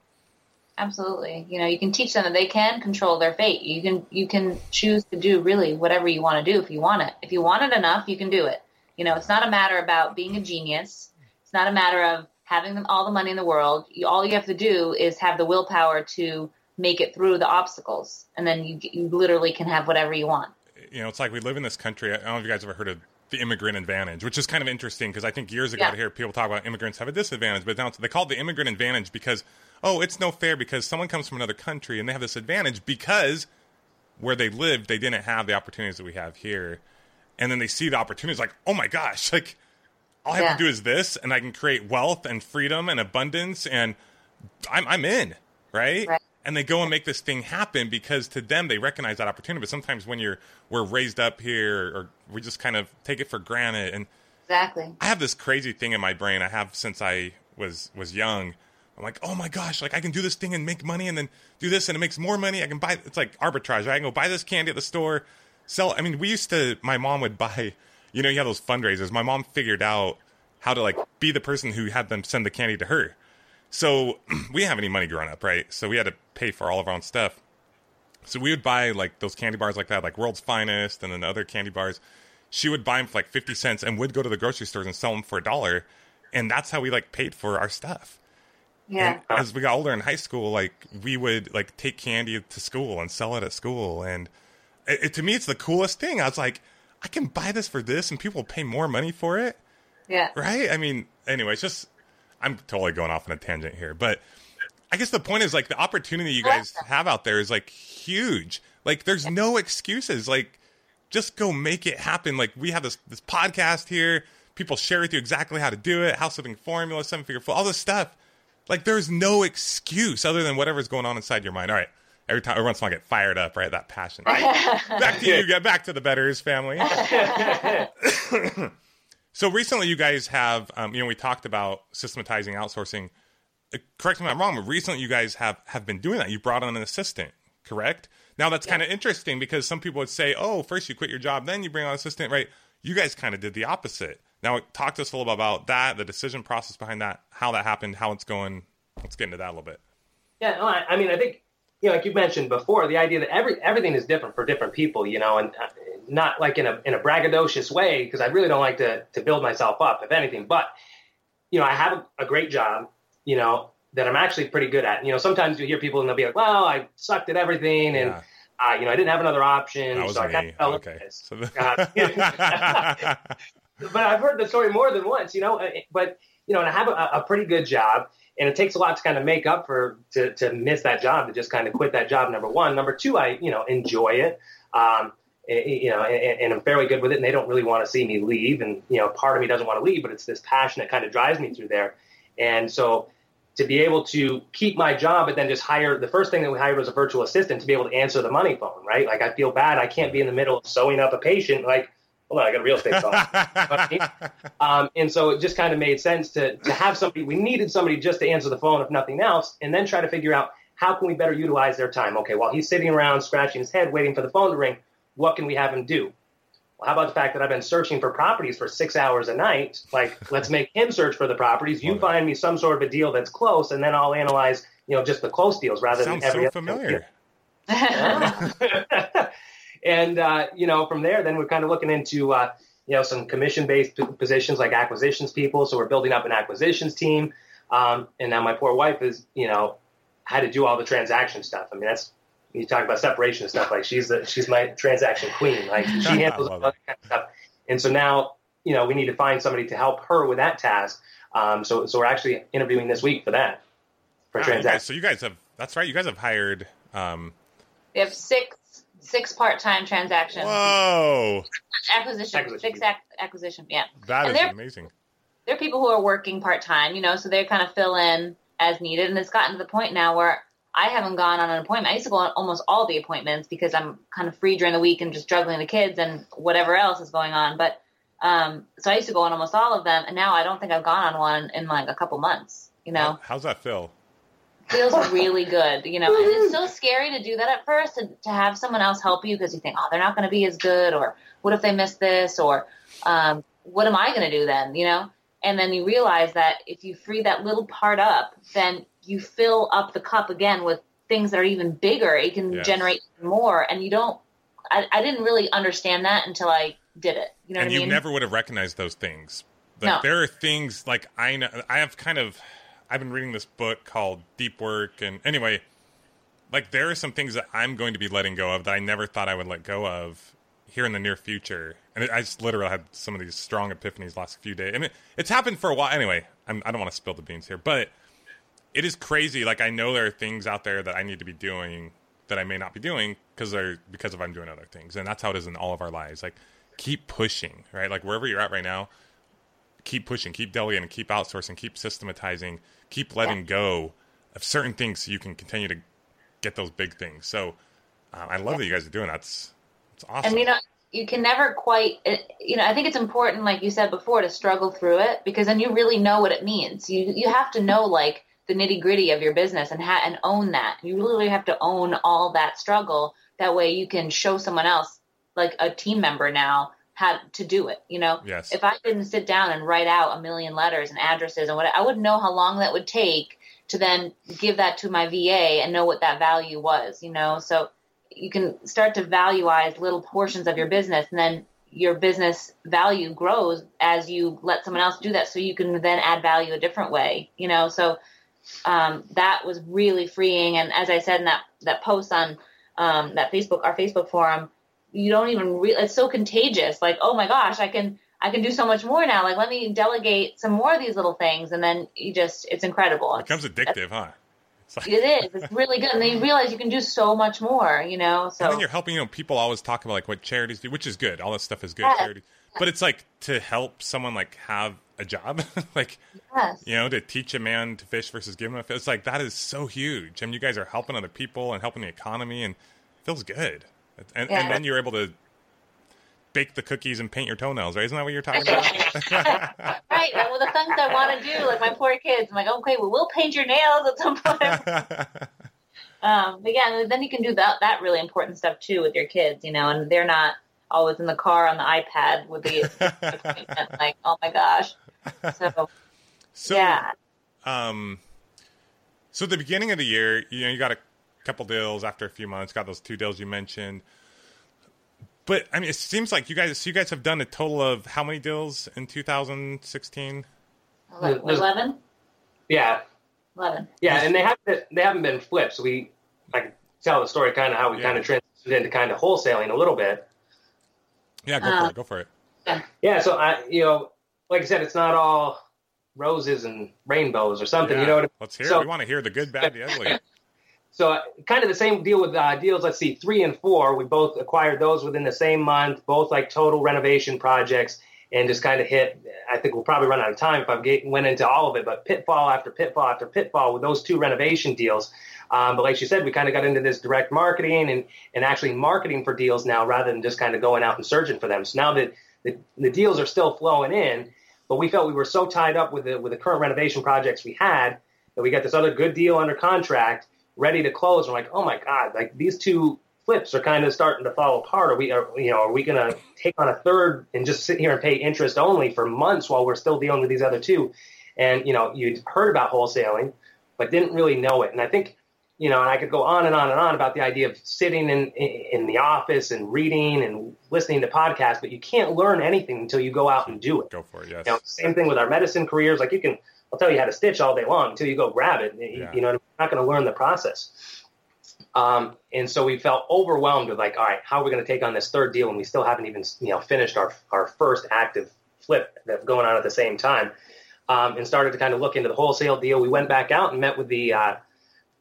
S5: Absolutely. You know, you can teach them that they can control their fate. You can you can choose to do really whatever you want to do if you want it. If you want it enough, you can do it. You know, it's not a matter about being a genius. It's not a matter of having them all the money in the world. You, all you have to do is have the willpower to make it through the obstacles, and then you you literally can have whatever you want.
S4: you know, it's like we live in this country. I don't know if you guys ever heard of the immigrant advantage, which is kind of interesting because I think years ago
S5: Yeah.
S4: to hear people talk about immigrants have a disadvantage, but now they call it the immigrant advantage because oh, it's no fair because someone comes from another country and they have this advantage because where they lived they didn't have the opportunities that we have here, and then they see the opportunities like oh my gosh, like all I have
S5: Yeah.
S4: to do is this, and I can create wealth and freedom and abundance, and I'm I'm in, right?
S5: Right.
S4: And they go and make this thing happen because to them they recognize that opportunity. But sometimes when you're we're raised up here, or we just kind of take it for granted. And
S5: Exactly.
S4: I have this crazy thing in my brain. I have since I was was young. I'm like, oh my gosh, like I can do this thing and make money, and then do this and it makes more money. I can buy. It's like arbitrage. Right? I can go buy this candy at the store, sell. I mean, we used to. My mom would buy. You know, you have those fundraisers. My mom figured out how to like be the person who had them send the candy to her. So we didn't have any money growing up, right? So we had to pay for all of our own stuff. So we would buy like those candy bars like that, like World's Finest, and then other candy bars. She would buy them for like fifty cents, and would go to the grocery stores and sell them for a dollar, and that's how we like paid for our stuff.
S5: Yeah.
S4: And as we got older in high school, like we would like take candy to school and sell it at school, and it, it- to me, it's the coolest thing. I was like, I can buy this for this, and people pay more money for it
S5: Yeah.
S4: right? I mean, anyway, it's just I'm totally going off on a tangent here, but I guess the point is like the opportunity you guys have out there is like huge. Like there's no excuses. Like just go make it happen. Like we have this this podcast here. People share with you exactly how to do it. House flipping formula, seven figure all this stuff. Like there's no excuse other than whatever's going on inside your mind. All right. Every time, every once in a while, I get fired up, right? That passion. Right. back to you. Get back to the Betters family. so recently, you guys have, um, you know, we talked about systematizing outsourcing. Uh, correct me if I'm wrong, but recently you guys have have been doing that. You brought on an assistant, correct? Now that's kind of interesting because some people would say, "Oh, first you quit your job, then you bring on an assistant," right? You guys kind of did the opposite. Now, talk to us a little bit about that, the decision process behind that, how that happened, how it's going. Let's get into that a little bit.
S1: Yeah, no, I, I mean, I think you know, like you mentioned before, the idea that every everything is different for different people, you know, and uh, not like in a in a braggadocious way, because I really don't like to to build myself up, if anything. But you know, I have a, a great job, you know, that I'm actually pretty good at. You know, sometimes you hear people and they'll be like, "Well, I sucked at everything," and
S4: Yeah.
S1: uh, you know, I didn't have another option, so I
S4: me.
S1: kind of fell
S4: Okay.
S1: this.
S4: So the-
S1: Uh, but I've heard the story more than once, you know. uh, But you know, and I have a, a pretty good job, and it takes a lot to kind of make up for to to miss that job, to just kind of quit that job. Number one, number two, I you know enjoy it. Um, eh, you know, and, and I'm fairly good with it, and they don't really want to see me leave. And you know, part of me doesn't want to leave, but it's this passion that kind of drives me through there. And so, to be able to keep my job, but then just hire the first thing that we hired was a virtual assistant to be able to answer the money phone, right? Like I feel bad, I can't be in the middle of sewing up a patient, like. Hold on, I got a real estate call. Um, and so it just kind of made sense to, to have somebody, we needed somebody just to answer the phone, if nothing else, and then try to figure out how can we better utilize their time. Okay, while he's sitting around scratching his head waiting for the phone to ring, what can we have him do? Well, how about the fact that I've been searching for properties for six hours a night? Like, let's make him search for the properties. You find me some sort of a deal that's close, and then I'll analyze, you know, just the close deals rather
S4: Sounds
S1: than every
S4: so
S1: other
S4: familiar.
S1: and uh, you know, from there, then we're kind of looking into uh, you know some commission-based p- positions like acquisitions people. So we're building up an acquisitions team. Um, and now my poor wife is, you know, had to do all the transaction stuff. I mean, that's you talk about separation and stuff. Like she's the she's my transaction queen. Like she handles all that kind of stuff. And so now, you know, we need to find somebody to help her with that task. Um, so so we're actually interviewing this week for that for
S4: Wow, you guys-
S1: transaction.
S4: so you guys have that's right. You guys have hired. Um,
S5: We have six six part time transactions.
S4: whoa,
S5: Acquisition,
S1: Acquisition.
S5: six ac- acquisition. Yeah,
S4: that
S5: And
S4: is
S5: they're-
S4: amazing.
S5: there are people who are working part time, you know, so they kind of fill in as needed. And it's gotten to the point now where I haven't gone on an appointment. I used to go on almost all the appointments because I'm kind of free during the week and just juggling the kids and whatever else is going on. But um, so I used to go on almost all of them, and now I don't think I've gone on one in like a couple months. You know,
S4: How's that feel?
S5: Feels really good, you know. And it's so scary to do that at first, to, to have someone else help you because you think, oh, they're not going to be as good, or what if they miss this, or um, what am I going to do then, you know? And then you realize that if you free that little part up, then you fill up the cup again with things that are even bigger. It can
S4: Yes.
S5: generate more, and you don't. I, I didn't really understand that until I did it. You know
S4: and
S5: what
S4: you
S5: mean?
S4: never would have recognized those things. Like
S5: No.
S4: there are things like I know I have kind of I've been reading this book called Deep Work and anyway, like there are some things that I'm going to be letting go of that I never thought I would let go of here in the near future. And I just literally had some of these strong epiphanies last few days. And it, it's happened for a while anyway. I'm, I don't want to spill the beans here, but it is crazy. Like I know there are things out there that I need to be doing that I may not be doing because they're because of I'm doing other things, and that's how it is in all of our lives. Like keep pushing, right? Like wherever you're at right now, keep pushing, keep delegating, keep outsourcing, keep systematizing, keep letting go of certain things so you can continue to get those big things. So uh, I love that you guys are doing that. That's it's awesome.
S5: And you know, you can never quite. You know, I think it's important, like you said before, to struggle through it because then you really know what it means. You you have to know like the nitty gritty of your business and ha- and own that. You really have to own all that struggle. That way, you can show someone else, like a team member now, how to do it. You know,
S4: Yes.
S5: if I didn't sit down and write out a million letters and addresses and what, I wouldn't know how long that would take to then give that to my VA and know what that value was. You know, so you can start to valueize little portions of your business and then your business value grows as you let someone else do that so you can then add value a different way you know so um, that was really freeing and as i said in that that post on um, that facebook our facebook forum you don't even re- it's so contagious like oh my gosh i can i can do so much more now like let me delegate some more of these little things and then you just it's incredible
S4: it becomes addictive, huh? It's like,
S5: it is it's really good and then you realize you can do so much more you know so
S4: And then you're helping, you know, people always talk about like what charities do, which is good. All that stuff is good,
S5: Yeah.
S4: charity. But it's like to help someone like have a job. like,
S5: Yes.
S4: you know, to teach a man to fish versus give him a fish. It's like that is so huge. I mean, you guys are helping other people and helping the economy, and it feels good. And,
S5: Yeah.
S4: and then you're able to bake the cookies and paint your toenails, right? Isn't that what you're talking about?
S5: right. Well, the things I want to do, like my poor kids, I'm like, okay, well, we'll paint your nails at some point. um, but yeah, then you can do that that really important stuff too with your kids, you know, and they're not always in the car on the iPad with the appointment, like, oh my gosh. So
S4: so,
S5: yeah,
S4: um, so at the beginning of the year, you know, you got a couple deals after a few months, got those two deals you mentioned. But I mean, it seems like you guys, you guys have done a total of how many deals in 2016?
S5: Ele- eleven,
S1: Yeah,
S5: eleven.
S1: yeah, and they haven't been, they haven't been flipped. So we I can tell the story kind of how we
S4: Yeah.
S1: kind of transitioned into kind of wholesaling a little bit.
S4: Yeah, go
S5: Uh,
S4: for it. Go for it.
S1: Yeah, so I you know like I said, it's not all roses and rainbows or something.
S4: Yeah,
S1: You know what I mean?
S4: Let's hear.
S1: So-
S4: it. We want to hear the good, bad, the ugly.
S1: So uh, kind of the same deal with uh, deals. Let's see, three and four. We both acquired those within the same month. Both like total renovation projects, and just kind of hit. I think we'll probably run out of time if I went into all of it. But pitfall after pitfall after pitfall with those two renovation deals. Um, but like she said, we kind of got into this direct marketing and and actually marketing for deals now rather than just kind of going out and searching for them. So now that the, the deals are still flowing in, but we felt we were so tied up with the with the current renovation projects we had that we got this other good deal under contract ready to close. We're like, oh my god, like these two flips are kind of starting to fall apart. Are we, are, you know, are we going to take on a third and just sit here and pay interest only for months while we're still dealing with these other two? And you know, you'd heard about wholesaling, but didn't really know it. And I think, you know, and I could go on and on and on about the idea of sitting in in the office and reading and listening to podcasts, but you can't learn anything until you go out and do it.
S4: Go for it. Yes.
S1: You know, same thing with our medicine careers. Like you can, I'll tell you how to stitch all day long until you go grab it. You-
S4: Yeah.
S1: You know, you're not going to learn the process. Um, and so we felt overwhelmed with like, all right, how are we going to take on this third deal? And we still haven't even, you know, finished our our first active flip that's going on at the same time. Um, and started to kind of look into the wholesale deal. We went back out and met with the uh,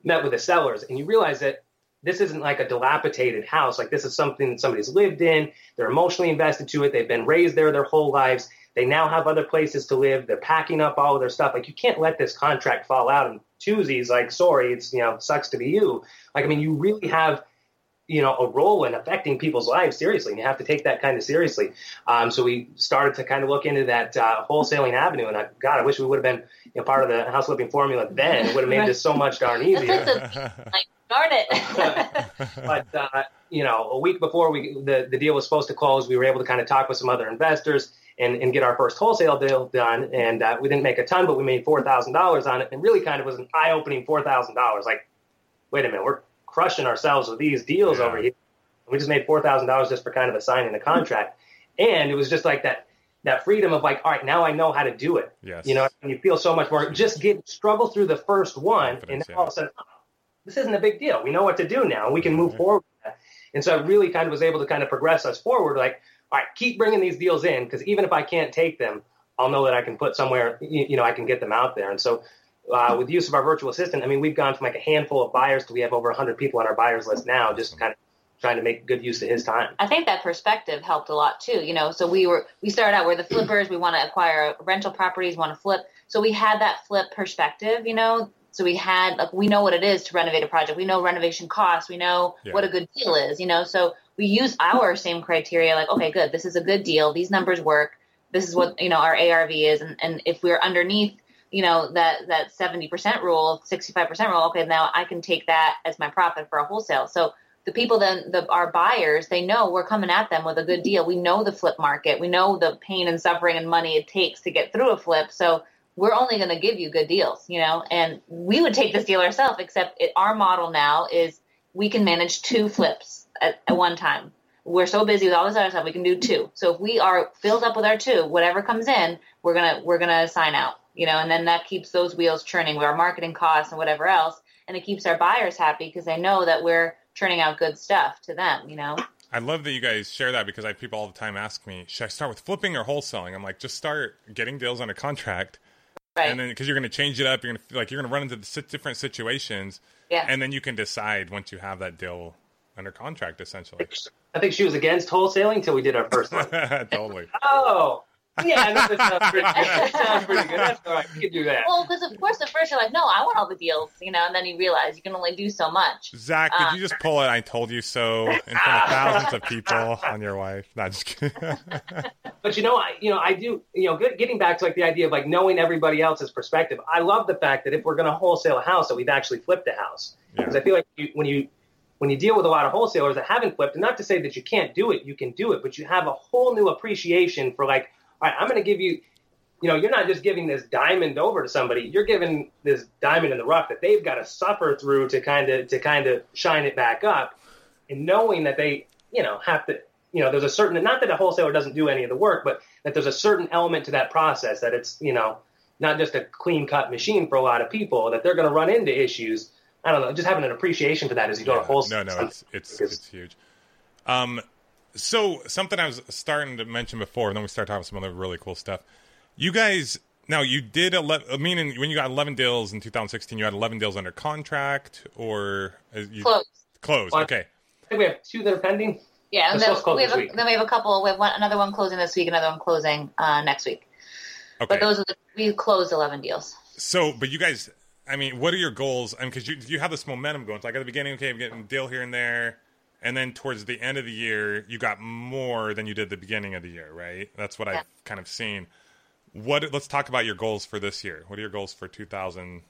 S1: met with the sellers, and you realize that this isn't like a dilapidated house. Like this is something that somebody's lived in. They're emotionally invested to it. They've been raised there their whole lives. They now have other places to live. They're packing up all of their stuff. Like you can't let this contract fall out in twosies. Like sorry, it's you know sucks to be you. Like I mean, you really have you know a role in affecting people's lives seriously, and you have to take that kind of seriously. Um, so we started to kind of look into that uh, wholesaling avenue, and I, God, I wish we would have been you know, part of the house flipping formula then. It would have made this so much darn easier
S5: darn it.
S1: but uh, you know, a week before we the, the deal was supposed to close, we were able to kind of talk with some other investors and, and get our first wholesale deal done. And uh, we didn't make a ton, but we made four thousand dollars on it, and really kind of was an eye opening four thousand dollars. Like, wait a minute, we're crushing ourselves with these deals
S4: Yeah.
S1: over here. We just made four thousand dollars just for kind of assigning the contract, and it was just like that that freedom of like, all right, now I know how to do it.
S4: yes.
S1: You know, and you feel so much more. Just get struggle through the first one, and
S4: Confidence,
S1: then all of a sudden, oh, this isn't a big deal. We know what to do now, we can move
S4: Mhm.
S1: forward. And so, I really kind of was able to kind of progress us forward. Like, all right, keep bringing these deals in because even if I can't take them, I'll know that I can put somewhere. You, you know, I can get them out there. And so, uh, with the use of our virtual assistant, I mean, we've gone from like a handful of buyers to we have over 100 people on our buyers list now, just kind of trying to make good use of his time.
S5: I think that perspective helped a lot too. You know, so we were we started out we're the flippers. We want to acquire rental properties, want to flip. So we had that flip perspective. You know, so we had like we know what it is to renovate a project. We know renovation costs. We know
S4: Yeah.
S5: what a good deal is. You know, so we use our same criteria. Like, okay, good. This is a good deal. These numbers work. This is what you know our ARV is, and, and if we're underneath you know that that 70% rule 65% rule okay now i can take that as my profit for a wholesale so the people then the our buyers they know we're coming at them with a good deal we know the flip market we know the pain and suffering and money it takes to get through a flip so we're only going to give you good deals you know and we would take this deal ourselves except it, our model now is we can manage two flips at, at one time. We're so busy with all this other stuff we can do two. So if we are filled up with our two whatever comes in we're gonna we're gonna sign out you know and then that keeps those wheels churning with our marketing costs and whatever else and it keeps our buyers happy because they know that we're churning out good stuff to them you know?
S4: I love that you guys share that because I have people all the time ask me, should I start with flipping or wholesaling? I'm like, just start getting deals on a contract,
S5: right.
S4: And then because you're going to change it up, you're going to like you're going to run into different situations,
S5: yeah.
S4: and then you can decide once you have that deal under contract, essentially.
S1: I think she was against wholesaling until we did our first one.
S4: totally.
S1: oh, Yeah, no, that sounds pretty good. That sounds pretty good. That's all right. You can do that.
S5: Well, because of course at first you're like, no, I want all the deals, you know, and then you realize you can only do so much.
S4: Zach, did
S5: Uh,
S4: you just pull it? I told you so in front of thousands of people on your wife. Not just kidding.
S1: But you know, I you know, I do you know, getting back to like the idea of like knowing everybody else's perspective. I love the fact that if we're going to wholesale a house, that we've actually flipped a house. Because
S4: Yeah.
S1: I feel like you, when you when you deal with a lot of wholesalers that haven't flipped, and not to say that you can't do it, you can do it, but you have a whole new appreciation for like, all right, I'm going to give you. You know, you're not just giving this diamond over to somebody. You're giving this diamond in the rough that they've got to suffer through to kind of to kind of shine it back up, and knowing that they, you know, have to you know, there's a certain not that a wholesaler doesn't do any of the work, but that there's a certain element to that process that it's you know not just a clean cut machine for a lot of people that they're going to run into issues. I don't know, just having an appreciation for that as you go to
S4: Yeah.
S1: wholesale.
S4: No, no, it's it's
S1: Because-
S4: it's huge. Um, so something I was starting to mention before, and then we start talking about some other really cool stuff. You guys, now you did eleven. I mean, when you got eleven deals in 2016, you had eleven deals under contract, or uh, you
S5: Close.
S4: closed.
S1: Well,
S4: Okay,
S1: I think we have two that are pending.
S5: Yeah, and then we have a, then we have a couple. We have one, another one closing this week, another one closing uh, next week.
S4: okay.
S5: But those are the, we closed eleven deals.
S4: So, but you guys, I mean, what are your goals? I mean, because you you have this momentum going. It's like at the beginning, okay, I'm getting a deal here and there, and then towards the end of the year, you got more than you did the beginning of the year, right? That's what
S5: Yeah.
S4: I've kind of seen. What? Let's talk about your goals for this year. What are your goals for 2000?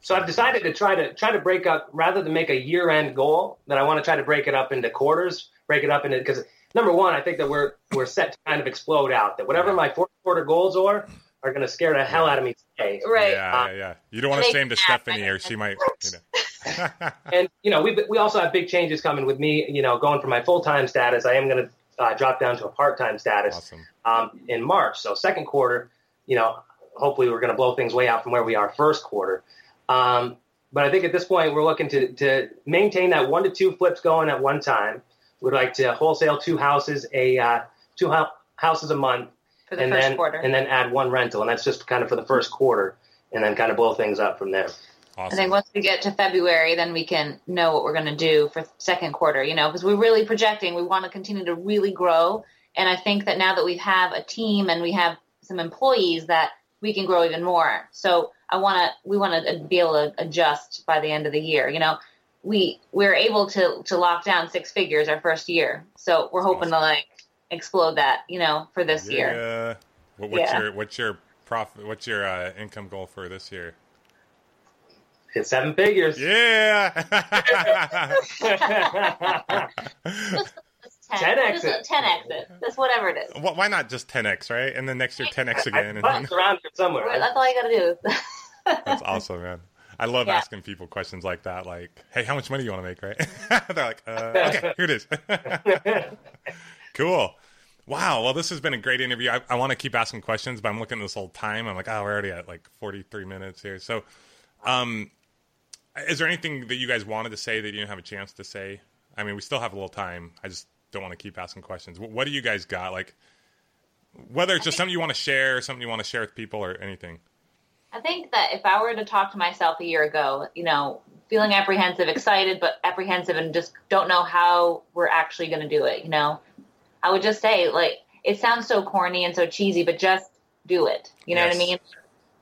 S1: So I've decided to try to try to break up rather than make a year end goal. That I want to try to break it up into quarters, break it up into because number one, I think that we're we're set to kind of explode out. That whatever my fourth quarter goals are are going to scare the hell out of me today.
S5: Right.
S4: Yeah, yeah, yeah. You don't want to
S5: Make
S4: say them to Stephanie,
S5: happen.
S4: or she might. You know.
S1: and you know we we also have big changes coming with me. You know, going from my full time status, I am going to uh, drop down to a part time status
S4: awesome.
S1: um, in March. So second quarter, you know, hopefully we're going to blow things way out from where we are first quarter. Um, but I think at this point we're looking to to maintain that one to two flips going at one time. We'd like to wholesale two houses, a uh, two hou- houses a month,
S5: For the
S1: and
S5: first
S1: then
S5: quarter.
S1: and then add one rental, and that's just kind of for the first quarter, and then kind of blow things up from there.
S5: I
S4: Awesome.
S5: think once we get to February, then we can know what we're going to do for second quarter. You know, because we're really projecting. We want to continue to really grow, and I think that now that we have a team and we have some employees, that we can grow even more. So I want to. We want to be able to adjust by the end of the year. You know, we we're able to to lock down six figures our first year. So we're hoping to like explode that. You know, for this year.
S4: Yeah. What, what's
S5: Yeah.
S4: your what's your profit? What's your uh, income goal for this year?
S1: Hit seven figures.
S4: Yeah.
S5: 10,
S1: 10
S5: Just
S1: exit.
S5: a 10 exit. That's whatever it is.
S4: Wh- Why not just 10x, right? And then next year 10x again. And
S1: Buttons around here somewhere.
S5: Right, That's all you got to do.
S4: That's awesome, man. I love
S5: Yeah.
S4: asking people questions like that. Like, hey, how much money do you want to make, right? They're like, uh, okay, here it is. cool. Wow. Well, this has been a great interview. I, I want to keep asking questions, but I'm looking at this whole time. I'm like, oh, we're already at like 43 minutes here. So, um, is there anything that you guys wanted to say that you didn't have a chance to say? I mean, we still have a little time. I just don't want to keep asking questions. What, what do you guys got? Like, whether it's just something you want to share, something you want to share with people, or anything.
S5: I think that if I were to talk to myself a year ago, you know, feeling apprehensive, excited, but apprehensive and just don't know how we're actually going to do it, you know, I would just say, like, it sounds so corny and so cheesy, but just do it. You know what I mean?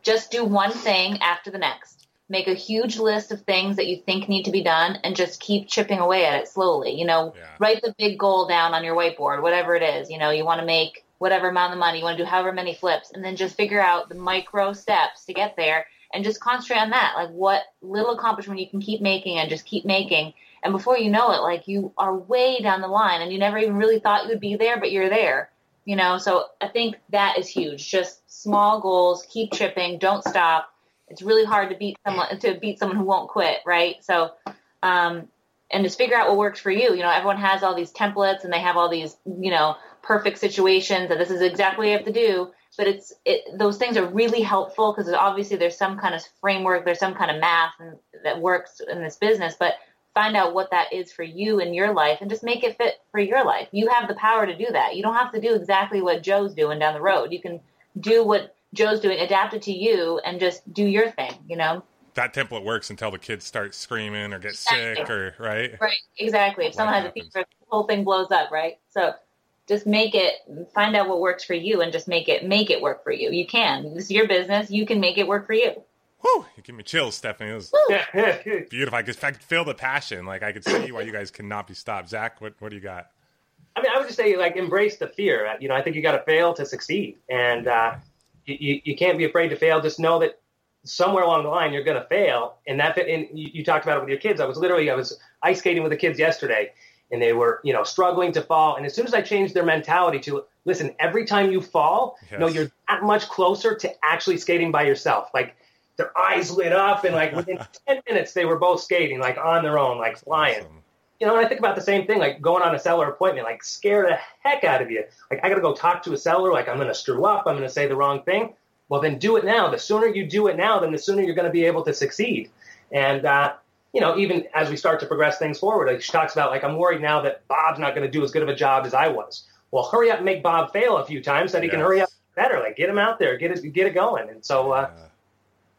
S5: Just do one thing after the next. Make a huge list of things that you think need to be done and just keep chipping away at it slowly. You know,
S4: Yeah.
S5: write the big goal down on your whiteboard, whatever it is. You know, you want to make whatever amount of money, you want to do however many flips, and then just figure out the micro steps to get there and just concentrate on that. Like what little accomplishment you can keep making and just keep making. And before you know it, like you are way down the line and you never even really thought you would be there, but you're there. You know, so I think that is huge. Just small goals, keep chipping, don't stop. It's really hard to beat someone to beat someone who won't quit, right? So um, and just figure out what works for you. You know, everyone has all these templates and they have all these, you know, perfect situations that this is exactly what you have to do. But it's it, those things are really helpful because obviously there's some kind of framework, there's some kind of math and, that works in this business. But find out what that is for you in your life and just make it fit for your life. You have the power to do that. You don't have to do exactly what Joe's doing down the road. You can do what Joe's doing, adapt it to you, and just do your thing. You know.
S4: that template works until the kids start screaming or get
S5: Exactly.
S4: sick or right.
S5: Right, exactly. If someone has a fever, the whole thing blows up, right? So just make it find out what works for you and just make it make it work for you. You can. This is your business. You can make it work for you.
S4: Whew, you give me chills, Stephanie. It was
S1: Yeah.
S4: beautiful. I could, I could feel the passion. Like I could see why you guys cannot be stopped. Zach, what what do you got?
S1: I mean, I would just say like embrace the fear. You know, I think you got to fail to succeed, and uh, you, you you can't be afraid to fail. Just know that somewhere along the line you're going to fail, and that. And you, you talked about it with your kids. I was literally I was ice skating with the kids yesterday, and they were you know struggling to fall. And as soon as I changed their mentality to listen, every time you fall, you know
S4: Yes.
S1: you're that much closer to actually skating by yourself. Like their eyes lit up, and like within ten minutes they were both skating like on their own, like flying
S4: Awesome.
S1: you know, and I think about the same thing, like going on a seller appointment, like scare the heck out of you. Like I got to go talk to a seller, like I'm going to screw up, I'm going to say the wrong thing. Well, then do it now. The sooner you do it now, then the sooner you're going to be able to succeed. And uh, you know, even as we start to progress things forward, like she talks about, like I'm worried now that Bob's not going to do as good of a job as I was. Well, hurry up and make Bob fail a few times so that he can hurry up better. Like get him out there, get it, get it going. And so uh,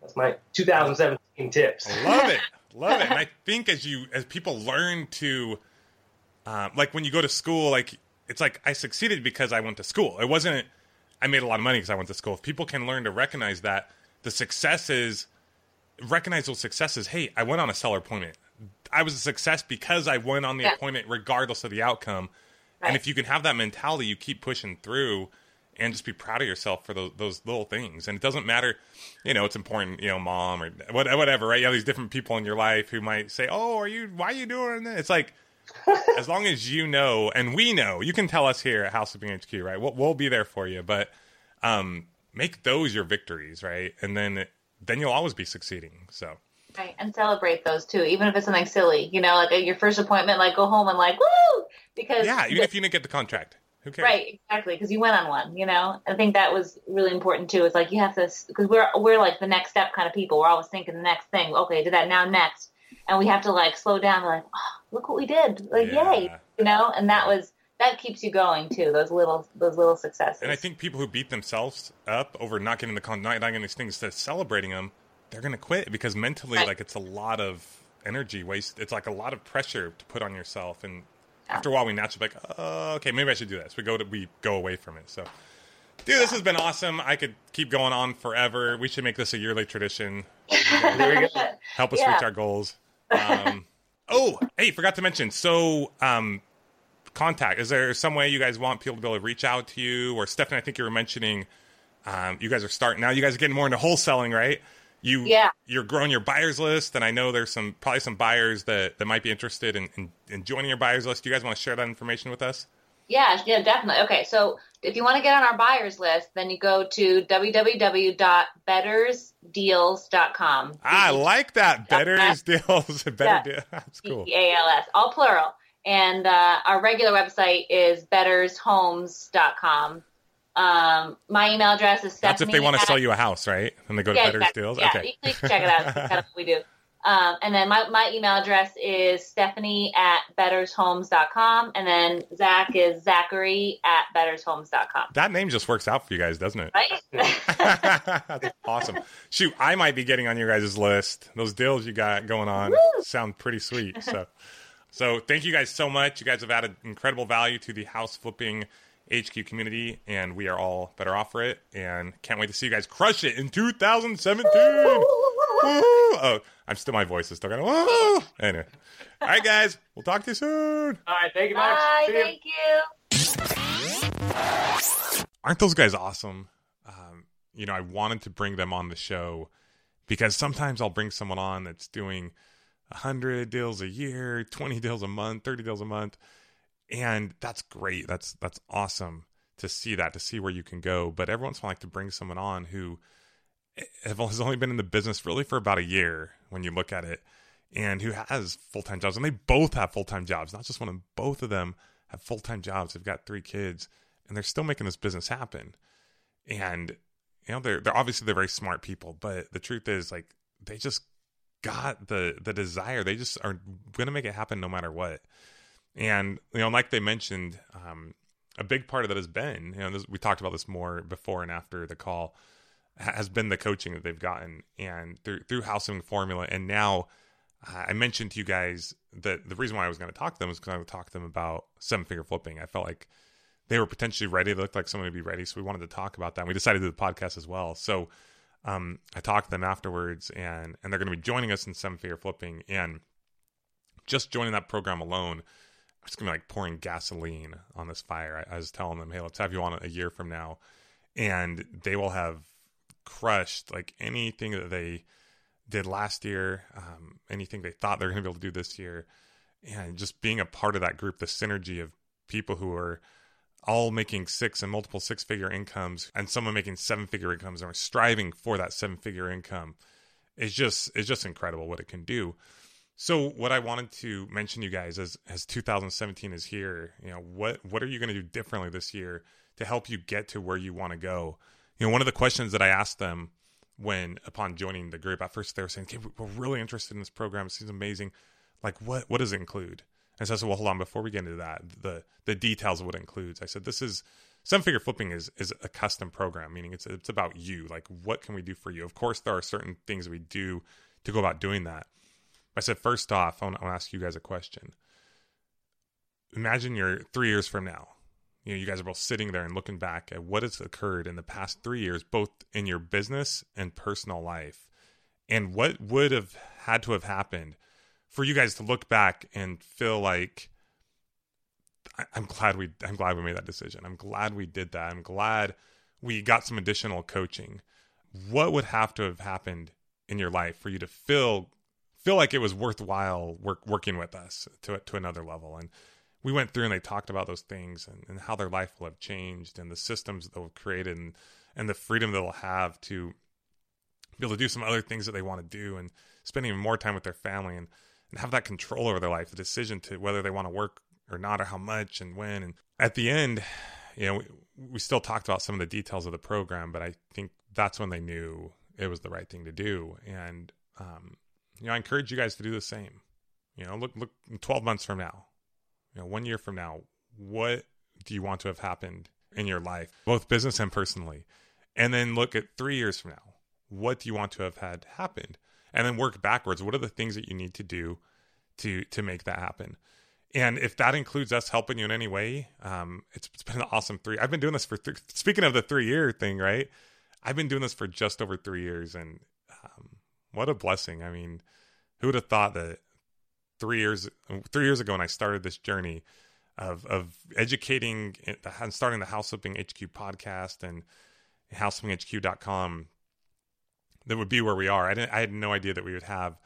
S1: that's my 2017 tips.
S4: Love it, love it. And I think as you as people learn to, um, like when you go to school, like it's like I succeeded because I went to school. It wasn't I made a lot of money because I went to school. If people can learn to recognize that the successes, recognize those successes. Hey, I went on a seller appointment. I was a success because I went on the
S5: Yeah.
S4: appointment, regardless of the outcome. And if you can have that mentality, you keep pushing through and just be proud of yourself for those, those little things. And it doesn't matter, you know, it's important, you know, mom or whatever, right? You have these different people in your life who might say, "Oh, are you? Why are you doing that?" It's like, as long as you know, and we know, you can tell us here at House Flipping HQ, right? We'll, we'll be there for you, but um, make those your victories, right? And then then you'll always be succeeding. So
S5: Right, and celebrate those too, even if it's something silly. You know, like at your first appointment, like go home and like woo, because
S4: yeah, even if you didn't get the contract, who cares?
S5: right, exactly, because you went on one. You know, I think that was really important too. It's like you have to because we're we're like the next step kind of people. We're always thinking the next thing. Okay, do that now next, and we have to like slow down. Like, oh, look what we did! Like,
S4: Yeah.
S5: yay! You know, and that was that keeps you going too. Those little those little successes.
S4: And I think people who beat themselves up over not getting the con, not, getting these things, of celebrating them, they're going to quit because mentally,
S5: Right.
S4: like it's a lot of energy waste. It's like a lot of pressure to put on yourself, and after a while, we naturally like, oh, okay, maybe I should do this. We go to we go away from it. So, dude, this has been awesome. I could keep going on forever. We should make this a yearly tradition.
S1: There you go.
S4: Help us
S5: Yeah.
S4: reach our goals. Um, oh, hey, forgot to mention. So, um, contact. Is there some way you guys want people to be able to reach out to you? Or Stephanie, I think you were mentioning um, you guys are starting now. You guys are getting more into wholesaling, right? You
S5: Yeah.
S4: you're growing your buyers list, and I know there's some probably some buyers that, that might be interested in, in, in joining your buyers list. Do you guys want to share that information with us?
S5: Yeah, yeah, definitely. Okay, so if you want to get on our buyers list, then you go to www.bettersdeals.com.
S4: I like that. Better
S5: Yeah.
S4: deals, better
S5: Yeah.
S4: deals. That's cool.
S5: B-E-A-L-S, all plural. And uh, our regular website is bettershomes.com. Um, my email address is
S4: That's if they want to
S5: Stephanie
S4: sell you a house, right? And they go to
S5: Yeah,
S4: Better
S5: exactly.
S4: Deals.
S5: Yeah,
S4: okay.
S5: you can check it out. That's kind of what we do. Um, and then my, my email address is Stephanie at bettershomes.com. And then Zach is Zachary at bettershomes.com.
S4: That name just works out for you guys, doesn't it?
S5: Right?
S4: Awesome. Shoot, I might be getting on your guys' list. Those deals you got going on
S5: Woo!
S4: sound pretty sweet. So, so thank you guys so much. You guys have added incredible value to the house flipping HQ community, and we are all better off for it. And can't wait to see you guys crush it in 2017. Oh, I'm still my voice is still going. Woo! Anyway, all right, guys, we'll talk to you soon.
S1: All right, thank you much.
S5: Bye.
S1: See ya.
S5: Thank you.
S4: aren't those guys awesome? Um, you know, I wanted to bring them on the show because sometimes I'll bring someone on that's doing 100 deals a year, 20 deals a month, 30 deals a month. And that's great. That's that's awesome to see that, to see where you can go. But every once in a while, I like to bring someone on who eh, has only been in the business really for about a year when you look at it and who has full-time jobs and they both have full-time jobs not just one of them both of them have full-time jobs they've got three kids and they're still making this business happen and you know they're they're obviously they're very smart people but the truth is like they just got the the desire they just are going to make it happen no matter what and you know like they mentioned um a big part of that has been you know this, we talked about this more before and after the call has been the coaching that they've gotten and through through housing formula and now uh, I mentioned to you guys that the reason why I was going to talk to them is because I would talk to them about seven figure flipping. I felt like they were potentially ready. They looked like someone would be ready. So we wanted to talk about that. And we decided to do the podcast as well. So um, I talked to them afterwards, and and they're going to be joining us in seven figure flipping. And just joining that program alone, it's going to be like pouring gasoline on this fire. I, I was telling them, hey, let's have you on a year from now, and they will have crushed like anything that they did last year, um, anything they thought they're to be able to do this year, and just being a part of that group, the synergy of people who are all making six and multiple six figure incomes and someone making seven figure incomes and are striving for that seven figure income is just is just incredible what it can do. So what I wanted to mention you guys as as 2017 is here, you know, what what are you going to do differently this year to help you get to where you want to go? You know, one of the questions that I asked them when upon joining the group at first they were saying, "Okay, we're really interested in this program. It seems amazing. Like what what does it include?" And so I said, well, hold on, before we get into that, the the details of what it includes. I said, this is seven figure flipping is is a custom program, meaning it's it's about you. Like, what can we do for you? Of course, there are certain things we do to go about doing that. I said, first off, I want to ask you guys a question. Imagine you're three years from now. You know, you guys are both sitting there and looking back at what has occurred in the past three years, both in your business and personal life, and what would have had to have happened for you guys to look back and feel like I'm glad we I'm glad we made that decision. I'm glad we did that. I'm glad we got some additional coaching. What would have to have happened in your life for you to feel feel like it was worthwhile work, working with us to to another level? And we went through and they talked about those things and, and how their life will have changed and the systems they'll have created and, and the freedom they'll have to be able to do some other things that they want to do and spending more time with their family and and have that control over their life, the decision to whether they want to work or not, or how much and when. And at the end, you know, we, we still talked about some of the details of the program, but I think that's when they knew it was the right thing to do. And, um, you know, I encourage you guys to do the same. You know, look, look, 12 months from now, you know, one year from now, what do you want to have happened in your life, both business and personally? And then look at three years from now, what do you want to have had happened? and then work backwards. What are the things that you need to do to to make that happen? And if that includes us helping you in any way, um, it's, it's been an awesome three. I've been doing this for th- speaking of the three year thing, right? I've been doing this for just over three years, and um, what a blessing! I mean, who would have thought that three years three years ago when I started this journey of of educating and starting the House Flipping HQ podcast and houseflippinghq.com that would be where we are. I didn't. I had no idea that we would have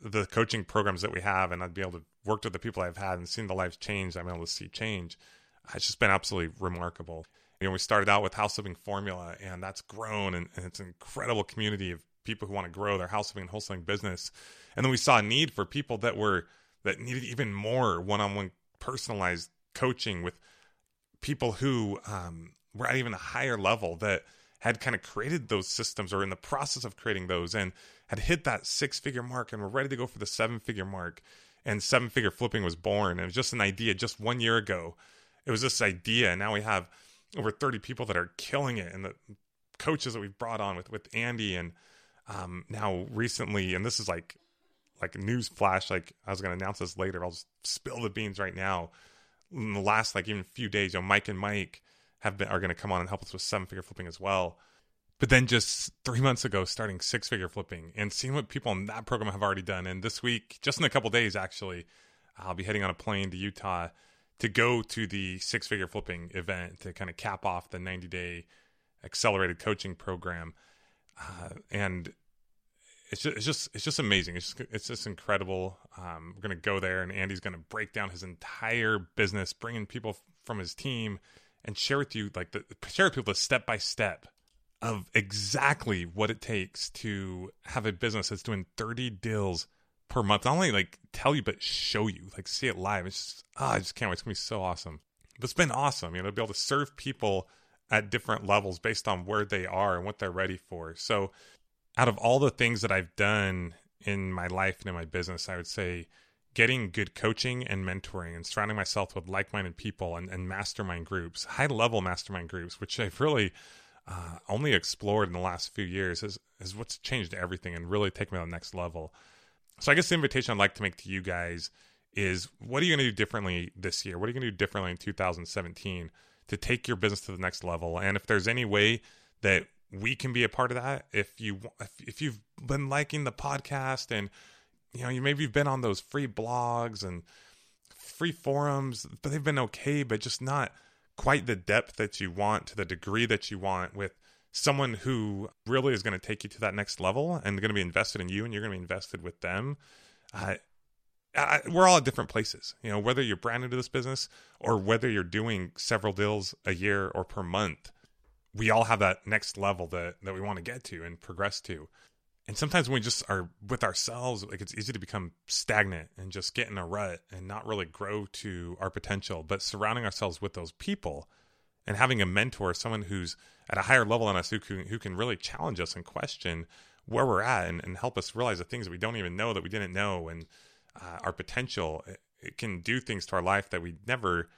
S4: the coaching programs that we have, and I'd be able to work with the people I've had and seen the lives change. I'm able to see change. Uh, it's just been absolutely remarkable. You know, we started out with house flipping formula, and that's grown, and, and it's an incredible community of people who want to grow their house flipping and wholesaling business. And then we saw a need for people that were that needed even more one-on-one personalized coaching with people who um, were at even a higher level that had kind of created those systems or in the process of creating those and had hit that six figure mark and were ready to go for the seven figure mark. And seven figure flipping was born. It was just an idea just one year ago. It was this idea. And now we have over 30 people that are killing it and the coaches that we've brought on with, with Andy and um, now recently, and this is like like news flash, like I was to announce this later. I'll just spill the beans right now. In the last like even few days, you know, Mike and Mike have been are to come on and help us with seven figure flipping as well. But then just three months ago, starting six figure flipping and seeing what people in that program have already done. And this week, just in a couple days, actually, I'll be heading on a plane to Utah to go to the six figure flipping event to kind of cap off the 90 day accelerated coaching program. Uh, and it's just, it's just it's just amazing. It's just, it's just incredible. Um, we're gonna go there, and Andy's gonna break down his entire business, bringing people from his team and share with you like the share with people the step by step of exactly what it takes to have a business that's doing 30 deals per month. Not only like tell you, but show you, like see it live. It's just, oh, I just can't wait. It's gonna be so awesome. But it's been awesome, you know, to be able to serve people at different levels based on where they are and what they're ready for. So, out of all the things that I've done in my life and in my business, I would say getting good coaching and mentoring and surrounding myself with like-minded people and, and mastermind groups high level mastermind groups which i've really uh, only explored in the last few years is, is what's changed everything and really taken me to the next level so i guess the invitation i'd like to make to you guys is what are you going to do differently this year? What are you going to do differently in 2017 to take your business to the next level? And if there's any way that we can be a part of that, if you if, if you've been liking the podcast and you know you maybe you've been on those free blogs and free forums, but they've been okay, but just not quite the depth that you want to the degree that you want with someone who really is going to take you to that next level and going to be invested in you and you're going to be invested with them. Uh, I, we're all at different places, you know, whether you're brand new to this business or whether you're doing several deals a year or per month, we all have that next level that, that we want to get to and progress to. And sometimes when we just are with ourselves, like it's easy to become stagnant and just get in a rut and not really grow to our potential. But surrounding ourselves with those people and having a mentor, someone who's at a higher level than us who can, who can really challenge us and question where we're at and, and help us realize the things that we don't even know that we didn't know and uh, our potential. It, can do things to our life that we never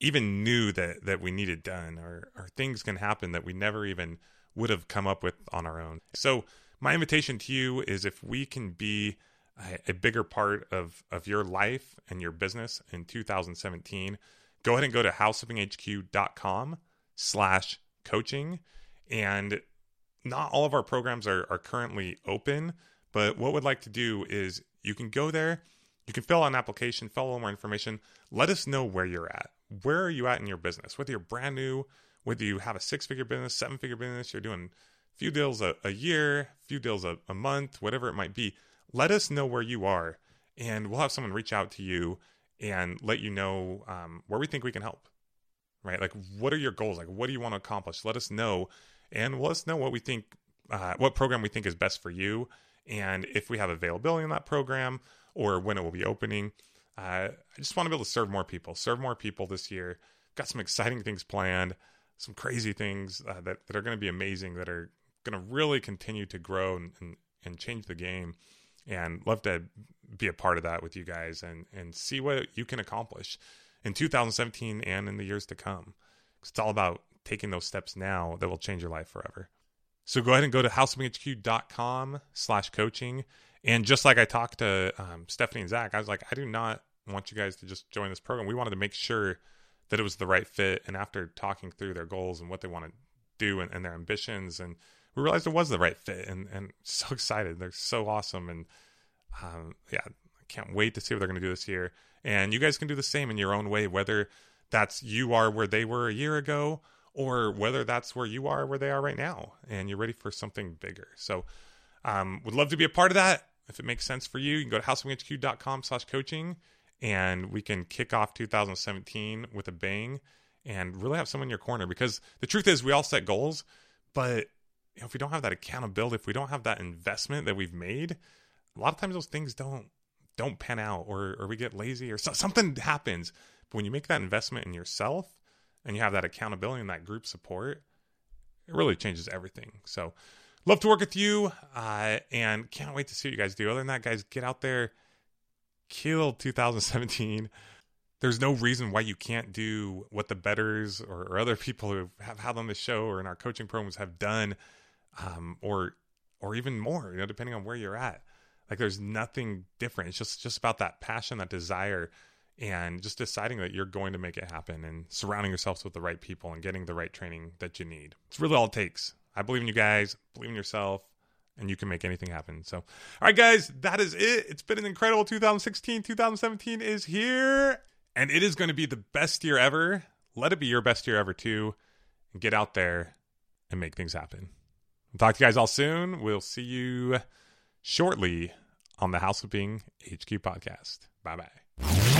S4: even knew that, that we needed done or, or things can happen that we never even would have come up with on our own. So my invitation to you is if we can be a, a bigger part of, of your life and your business in 2017, go ahead and go to houseflippinghq.com slash coaching. And not all of our programs are, are currently open, but what we'd like to do is you can go there, you can fill out an application, fill little more information. Let us know where you're at. Where are you at in your business? Whether you're brand new, whether you have a six figure business, seven figure business, you're doing a few deals a, a year, a few deals a, a month, whatever it might be. Let us know where you are, and we'll have someone reach out to you and let you know um, where we think we can help. Right? Like, what are your goals? Like, what do you want to accomplish? Let us know, and let us know what we think, uh, what program we think is best for you, and if we have availability in that program or when it will be opening. Uh, I just want to be able to serve more people, serve more people this year. Got some exciting things planned, some crazy things uh, that, that are going to be amazing, that are going to really continue to grow and, and, and change the game. And love to be a part of that with you guys and, and see what you can accomplish in 2017 and in the years to come. It's all about taking those steps now that will change your life forever. So go ahead and go to houseflippinghq.com slash coaching. And just like I talked to um, Stephanie and Zach, I was like, I do not want you guys to just join this program. We wanted to make sure that it was the right fit. And after talking through their goals and what they want to do and, and their ambitions, and we realized it was the right fit. And, and so excited. They're so awesome. And um, yeah, I can't wait to see what they're going to do this year. And you guys can do the same in your own way, whether that's you are where they were a year ago or whether that's where you are where they are right now and you're ready for something bigger. So um, would love to be a part of that. If it makes sense for you, you can go to houseflippinghq.com slash coaching and we can kick off 2017 with a bang and really have someone in your corner because the truth is we all set goals, but if we don't have that accountability, if we don't have that investment that we've made, a lot of times those things don't don't pan out or or we get lazy or so, something happens. But when you make that investment in yourself and you have that accountability and that group support, it really changes everything. So love to work with you uh, and can't wait to see what you guys do. Other than that, guys, get out there, kill 2017. There's no reason why you can't do what the betters or, or other people who have had on the show or in our coaching programs have done, um, or or even more, you know, depending on where you're at. Like there's nothing different. It's just just about that passion, that desire, and just deciding that you're going to make it happen and surrounding yourselves with the right people and getting the right training that you need. It's really all it takes. I believe in you guys, believe in yourself, and you can make anything happen. So, all right, guys, that is it. It's been an incredible 2016. 2017 is here, and it is going to be the best year ever. Let it be your best year ever, too. And get out there and make things happen. I'll talk to you guys all soon. We'll see you shortly on the House Flipping HQ podcast. Bye bye.